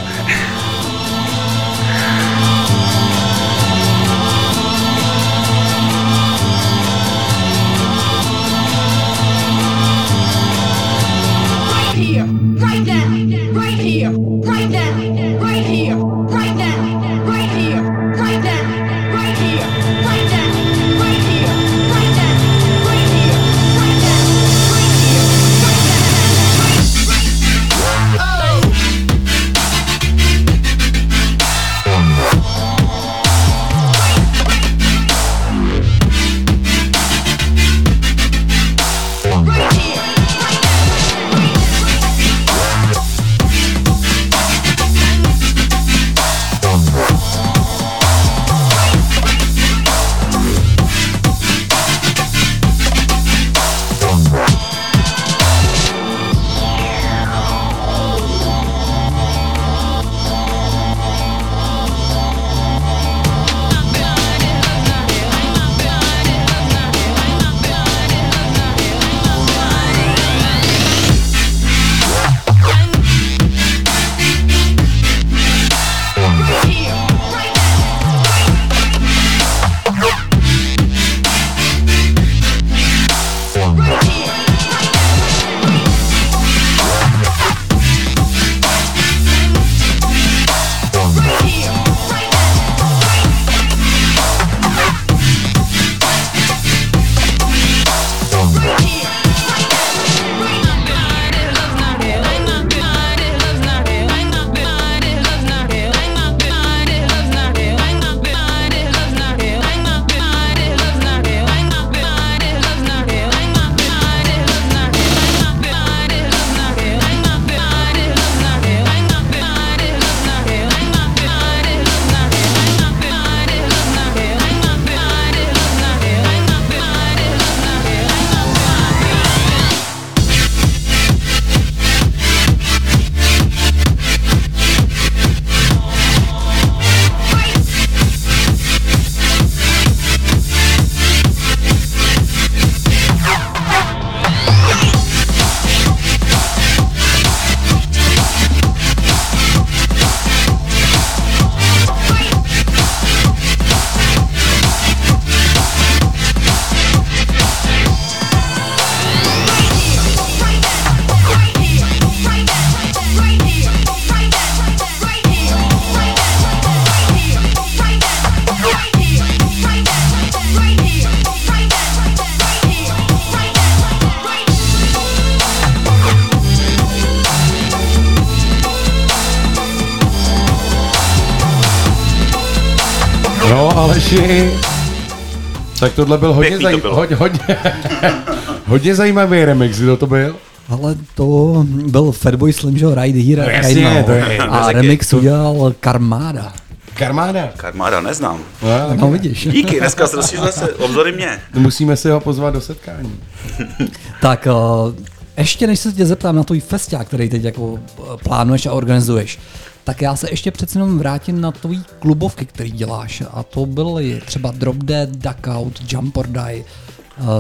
Tak tohle byl hodně, Pěkný to zaj- bylo. hodně, hodně, (laughs) hodně zajímavý remix, kdo to byl? Ale to byl Fatboy Slim, že Ride Here, No Ride jasně, Now. to je- A remix udělal Karmáda. Karmáda. Karmáda neznám. No, No vidíš. Díky, dneska se rozšířil se obzory mě. musíme si ho pozvat do setkání. (laughs) Tak uh, ještě než se tě zeptám na tvůj festiák, který teď jako eh, plánuješ a organizuješ, tak já se ještě přece jenom vrátím na tvý klubovky, který děláš. A to byly třeba Drop Dead, Duck Out, Jump or Die.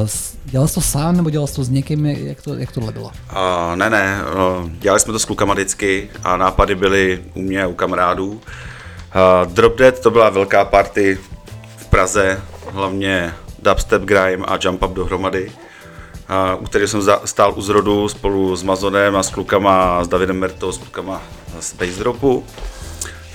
S- dělal jsi to sám nebo dělal jsi to s někým? Jak, to, jak tohle bylo? Uh, ne, ne, uh, dělali jsme to s klukama vždycky a nápady byly u mě u kamarádů. Uh, Drop Dead to byla velká party v Praze, hlavně dubstep, grime a jump up dohromady. Uh, u kterého jsem stál u zrodu spolu s Mazonem a s klukama, s Davidem Mertou, s klukama z Bass Dropu.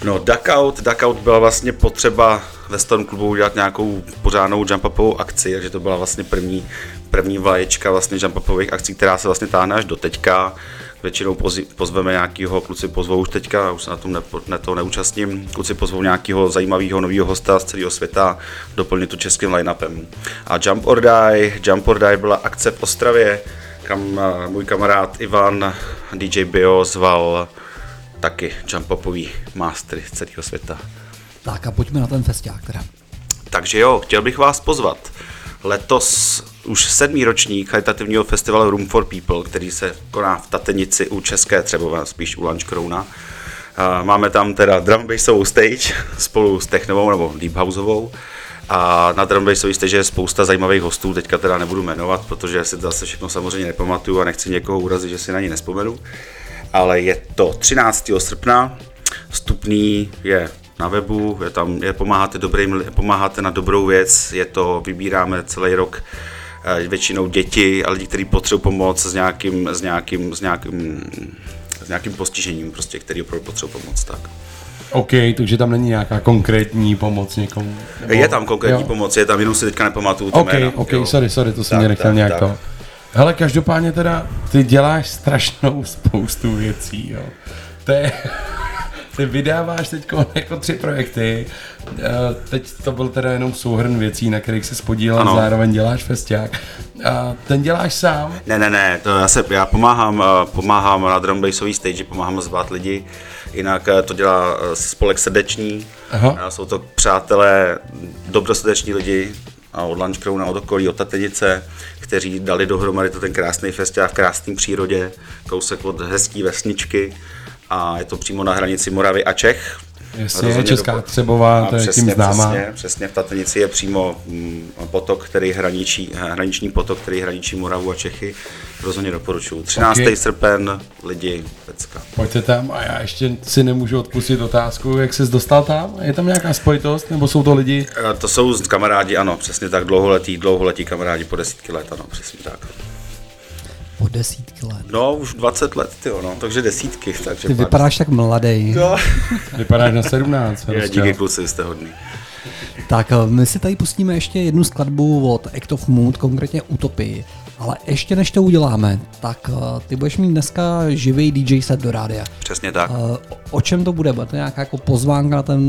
No, Duck Out, Duck Out byla vlastně potřeba ve Storm klubu udělat nějakou pořádnou jump akci, takže to byla vlastně první, první vlaječka vlastně jump akcí, která se vlastně táhne až do teďka. Většinou pozveme nějakého, kluci pozvou už teďka, už se na tom nepo, ne, to neúčastním, kluci pozvou nějakého zajímavého nového hosta z celého světa, doplnit to českým line-upem. A Jump or Die, Jump or Die byla akce v Ostravě, kam eh, můj kamarád Ivan, DJ Bio, zval taky jump-upový mastery z celého světa. Tak a pojďme na ten festiák teda. Takže jo, chtěl bych vás pozvat. Letos už sedmý ročník charitativního festivalu Room for People, který se koná v Tatenici u České Třebové, spíš u Lunch Crowna. A Máme tam teda drum bassovou stage spolu s technovou nebo deep houseovou. A na drum bassové stage je spousta zajímavých hostů, teďka teda nebudu jmenovat, protože si zase všechno samozřejmě nepamatuju a nechci někoho urazit, že si na ní nespomenu. Ale je to 13. srpna, vstupný je na webu, je tam, je pomáháte, dobrým, li- pomáháte na dobrou věc, je to, vybíráme celý rok eh, většinou děti a lidi, kteří potřebují pomoc s nějakým, s nějakým, s nějakým, s nějakým postižením, prostě, který opravdu potřebují pomoc. Tak. OK, takže tam není nějaká konkrétní pomoc někomu. nebo- Je tam konkrétní jo. pomoc, je tam, jenom si teďka nepamatuju ty OK, jména, OK, jo. sorry, sorry, to jsem Tak, mě nechtěl nějak tak. to. Hele, každopádně teda, ty děláš strašnou spoustu věcí, jo. To je, (laughs) ty vydáváš teď jako tři projekty, Eh, teď to byl teda jenom souhrn věcí, na kterých se spodílel, Ano. zároveň děláš festiák. A ten děláš sám, Ne, ne, ne, to já, se, já pomáhám, eh, pomáhám na drum bassový stage, pomáhám zvát lidi, jinak eh, to dělá eh, spolek srdeční, Aha. Jsou to přátelé, dobrosrdeční lidi a od Crowna, od okolí, od Tatenice, kteří dali dohromady to ten krásný festival v krásné přírodě, kousek od hezký vesničky a je to přímo na hranici Moravy a Čech. Jasně, Rozhodně Česká dopo- Třebová, to je tím přesně, známá. Přesně, přesně, v Tatenici je přímo mm, potok, který hraničí, hraniční potok, který hraničí Moravu a Čechy. Rozhodně doporučuju. 13. Ok. srpen, lidi, pecka. Pojďte tam a já ještě si nemůžu odpustit otázku, jak jsi dostal tam? Je tam nějaká spojitost, nebo jsou to lidi? Eh, To jsou kamarádi, ano, přesně tak, dlouholetí, dlouholetí kamarádi po desítky let, ano, přesně tak. Po desítky let. No, už 20 let, ty no, takže desítky, takže Ty pár- vypadáš tak mladý. No. Vypadáš na 17. Je, Rostě. díky kluci, jste hodný. Tak eh, my si tady pustíme ještě jednu skladbu od Act of Mood, konkrétně Utopii. Ale ještě než to uděláme, tak eh, ty budeš mít dneska živý DJ set do rádia. Přesně tak. Eh, o- čem to bude? Bude to nějaká jako pozvánka na ten,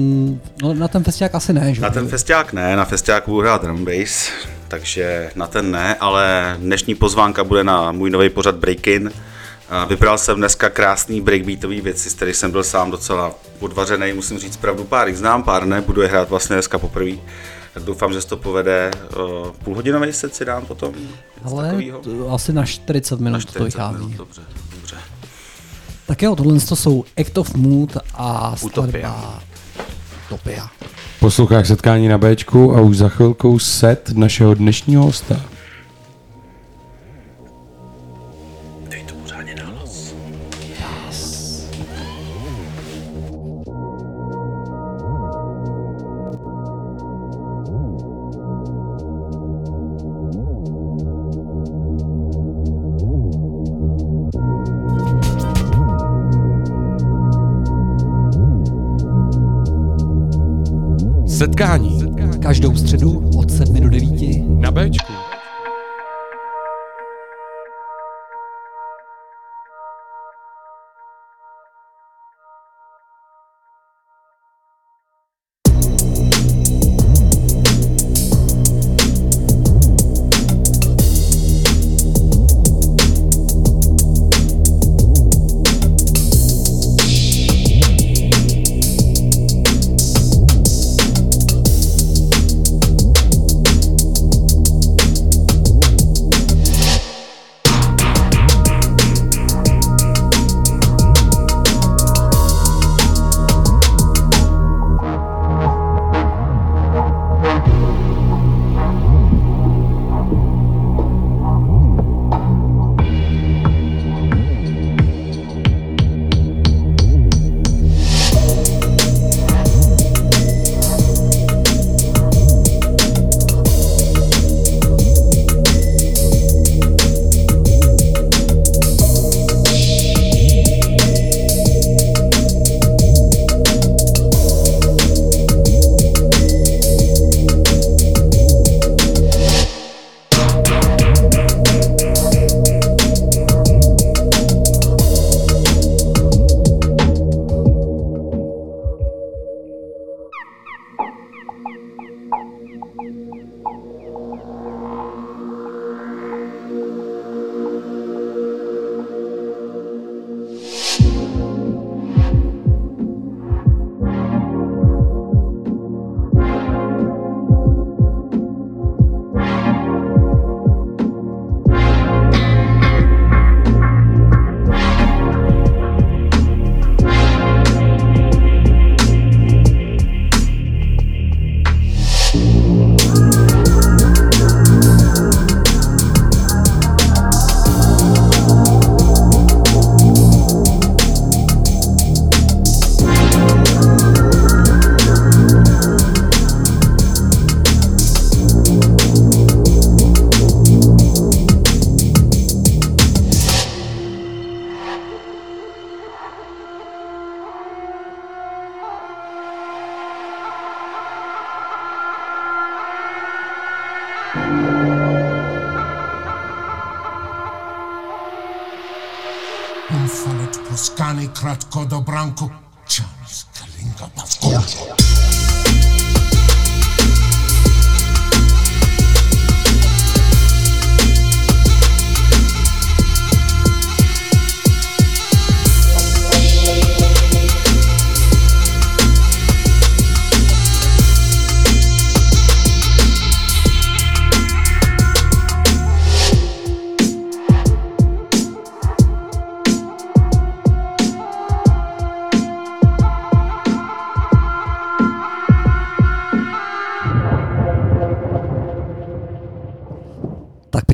no, na ten festiák asi ne, že? Na ten festiák ne, na festiáku budu hrát drum bass, takže na ten ne, ale dnešní pozvánka bude na můj nový pořad Breakin. Vybral jsem dneska krásný breakbeatový věci, z kterých jsem byl sám docela odvařený, musím říct pravdu, pár jich znám, pár ne, budu je hrát vlastně dneska poprvé. Tak doufám, že se to povede. Uh, půlhodinový set si dám potom. Ale to, asi na 40 minut Na to 40 vychází. minut, dobře, dobře. Tak jo, tohle to jsou Act of Mood a Utopia. skladba Utopia. Posloucháš setkání na Bčku a už za chvilkou set našeho dnešního hosta.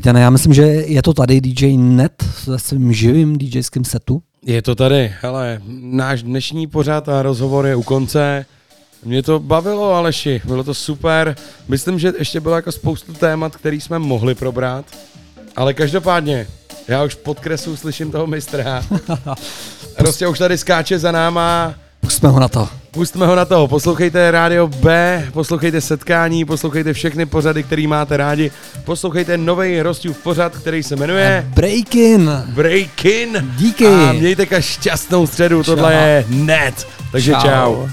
Peťane, já myslím, že je to tady DJ Net se svým živým DJským setu. Je to tady, hele, náš dnešní pořád a rozhovor je u konce. Mě to bavilo, Aleši, bylo to super. Myslím, že ještě bylo jako spoustu témat, který jsme mohli probrat. Ale každopádně, já už pod kresu slyším toho mistra. (laughs) Prostě už tady skáče za náma. Pustme ho na to. Pustme ho na to. Poslouchejte Rádio B, poslouchejte setkání, poslouchejte všechny pořady, který máte rádi. Poslouchejte nový Rostův pořad, který se jmenuje Breakin. Breakin. Díky. A mějte ka šťastnou středu, tohle je net. Takže čau. čau.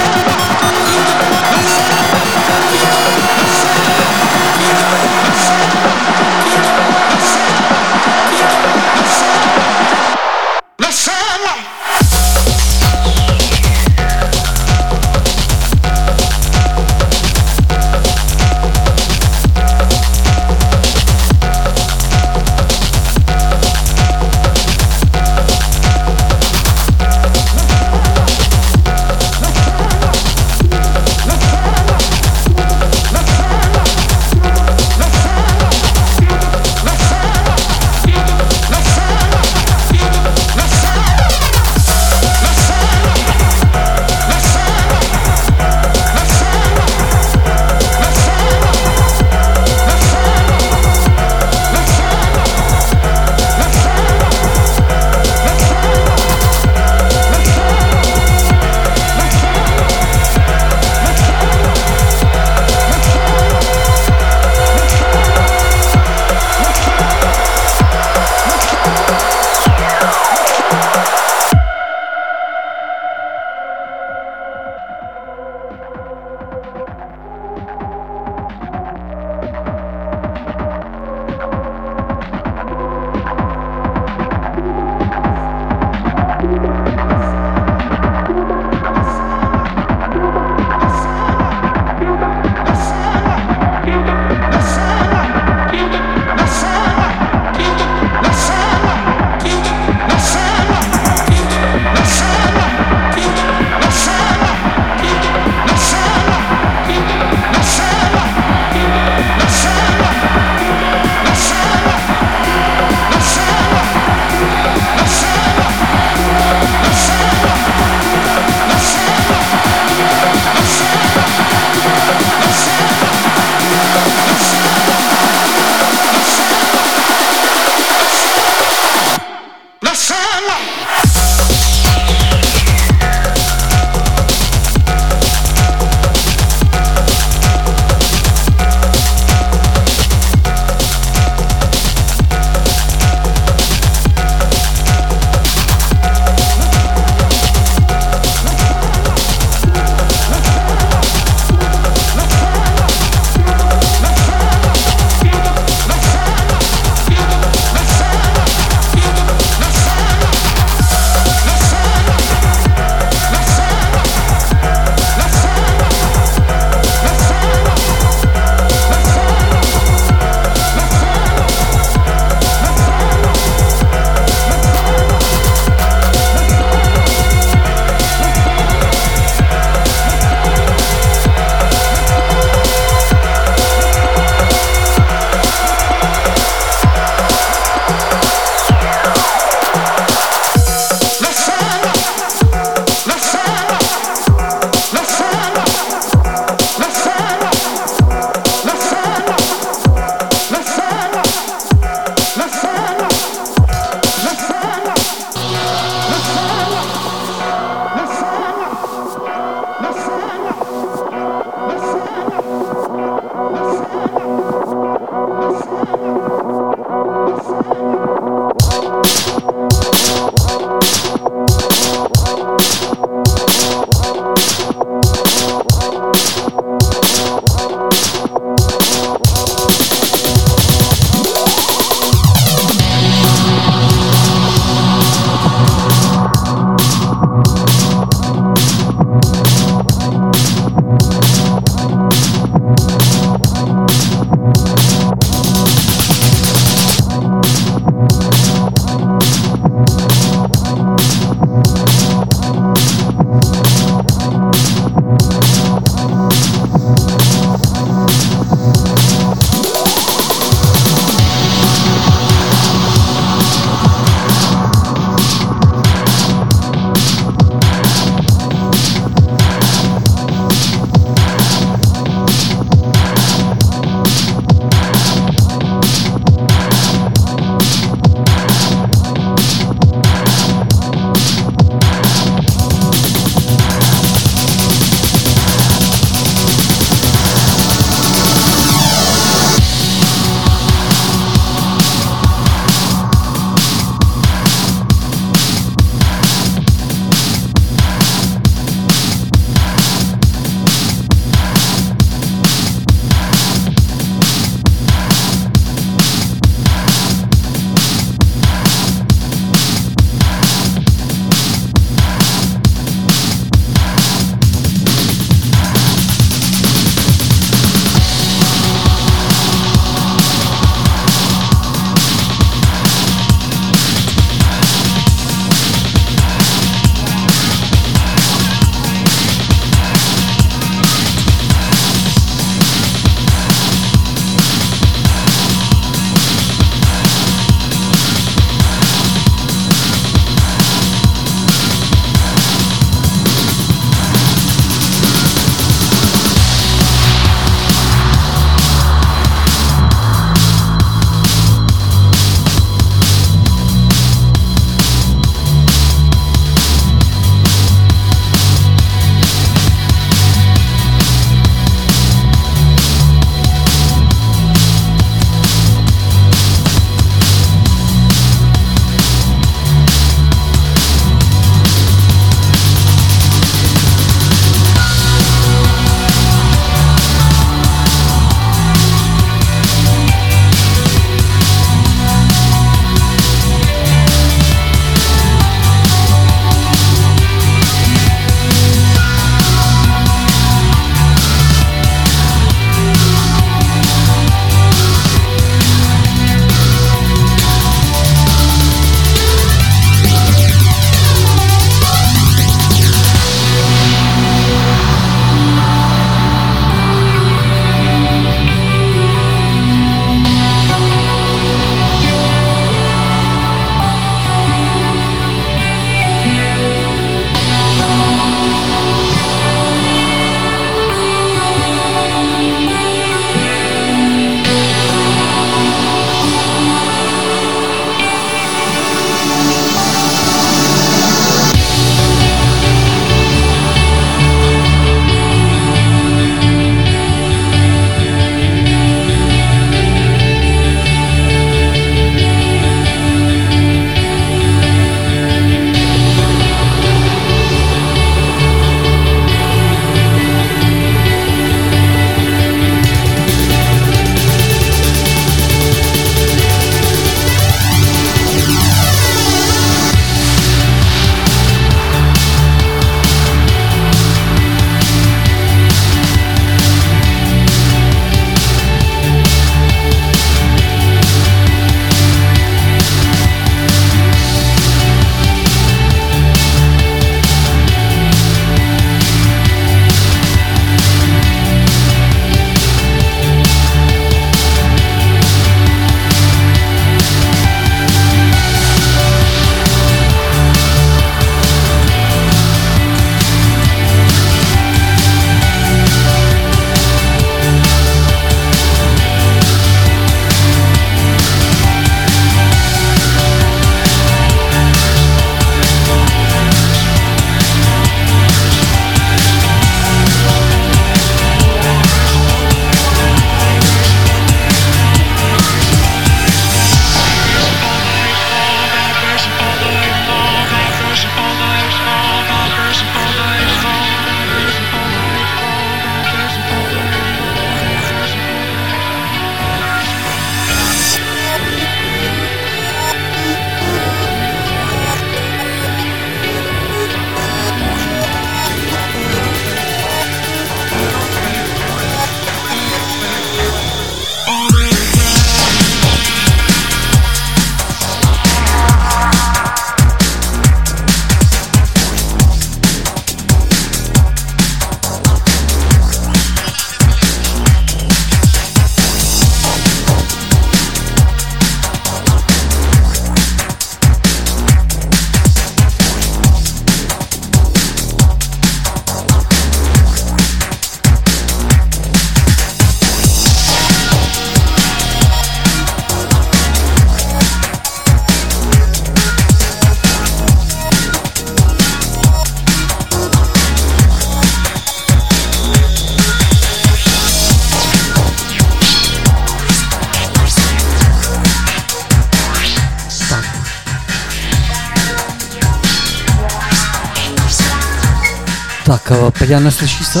Peťa, neslyšíš se?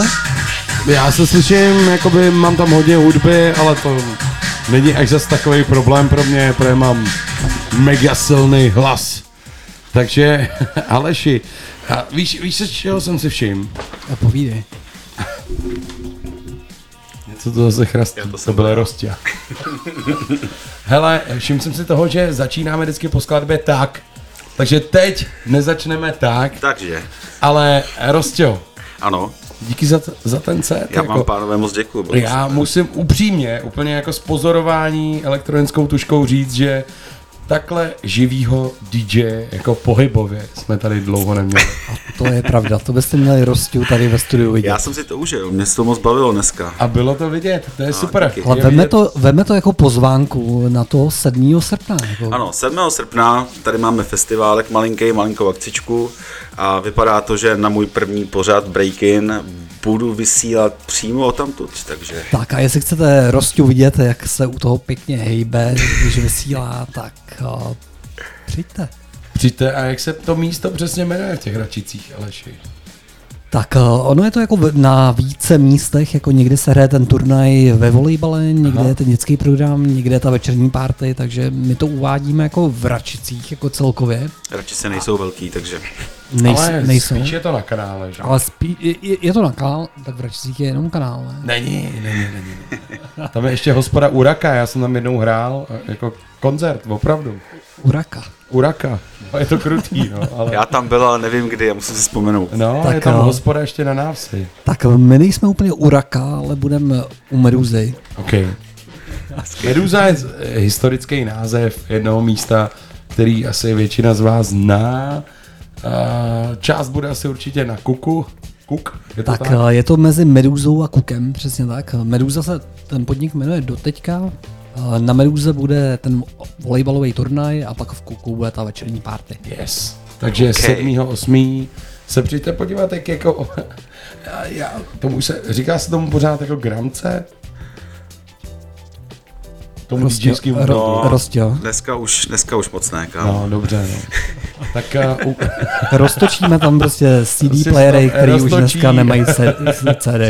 Já se slyším, jakoby mám tam hodně hudby, ale to není až zas takový problém pro mě, protože mám mega silný hlas. Takže, (laughs) Aleši, a víš, víš se, čeho jsem si všiml? A povídej. (laughs) Co to zase chrastí? Já to To, to byl já. Rostě. Hele, všiml jsem si toho, že začínáme vždycky po skladbě tak. Takže teď nezačneme tak, Takže, ale Rostě, ano, díky za, t- za ten set. já vám pánové moc děkuju. bylo Já musím upřímně, úplně jako z pozorování elektronickou tuškou říct, že takhle živýho DJ jako pohybově jsme tady dlouho neměli. To je pravda, to byste měli Rostiu tady ve studiu vidět. Já jsem si to užil, mě se to moc bavilo dneska. A bylo to vidět, to je super. díky. Ale veme to, veme to jako pozvánku na to 7. srpna. Jako. Ano, 7. srpna tady máme festiválek malinký, malinkou akcičku a vypadá to, že na můj první pořad Break-In budu vysílat přímo tamtud, takže Tak a jestli chcete Rostiu vidět, jak se u toho pěkně hejbe, když vysílá, tak uh, přijďte. Přijďte, a jak se to místo přesně jmenuje v těch Račicích, Aleši? Tak uh, ono je to jako na více místech, jako někde se hraje ten turnaj ve volejbale, někde Aha. je ten dětský program, někde je ta večerní party, takže my to uvádíme jako v Račicích, jako celkově. radši se nejsou velký, takže Nejs, Ale nejsou. spíš je to na kanále, že? Ale spí, je, je- je, to na kanál, tak v Račicích je jenom kanál, ne? Není, není, není. Tam je ještě hospoda Uraka, já jsem tam jednou hrál eh, jako koncert, opravdu. Uraka. Uraka. No, je to krutý, no, ale... já tam byl, ale nevím kdy, já musím si vzpomenout. No, Tak je tam jo. hospoda ještě na návsi. Tak my nejsme úplně Uraka, ale budeme u Meduzy. OK. Meduza je historický název jednoho místa, který asi většina z vás zná. Část bude asi určitě na Kuku. Kuk, je to Tak, tak? tak je to mezi Meduzou a Kukem, přesně tak. Meduza se ten podnik jmenuje doteďka. Eh, Na Meduze bude ten volejbalový turnaj a pak v Kuku bude ta večerní party. Yes. Takže OK. 7. 8. se přijďte podívat, jak jako... Já, (laughs) já, tomu se, říká se tomu pořád jako gramce? Tomu Rostě, ro, No. Rostě. Dneska už, dneska už moc ne, kámo. No, dobře, no. Tak uh, u, Roztočíme tam prostě (laughs) CD Prostě playery, který už dneska nemají CD.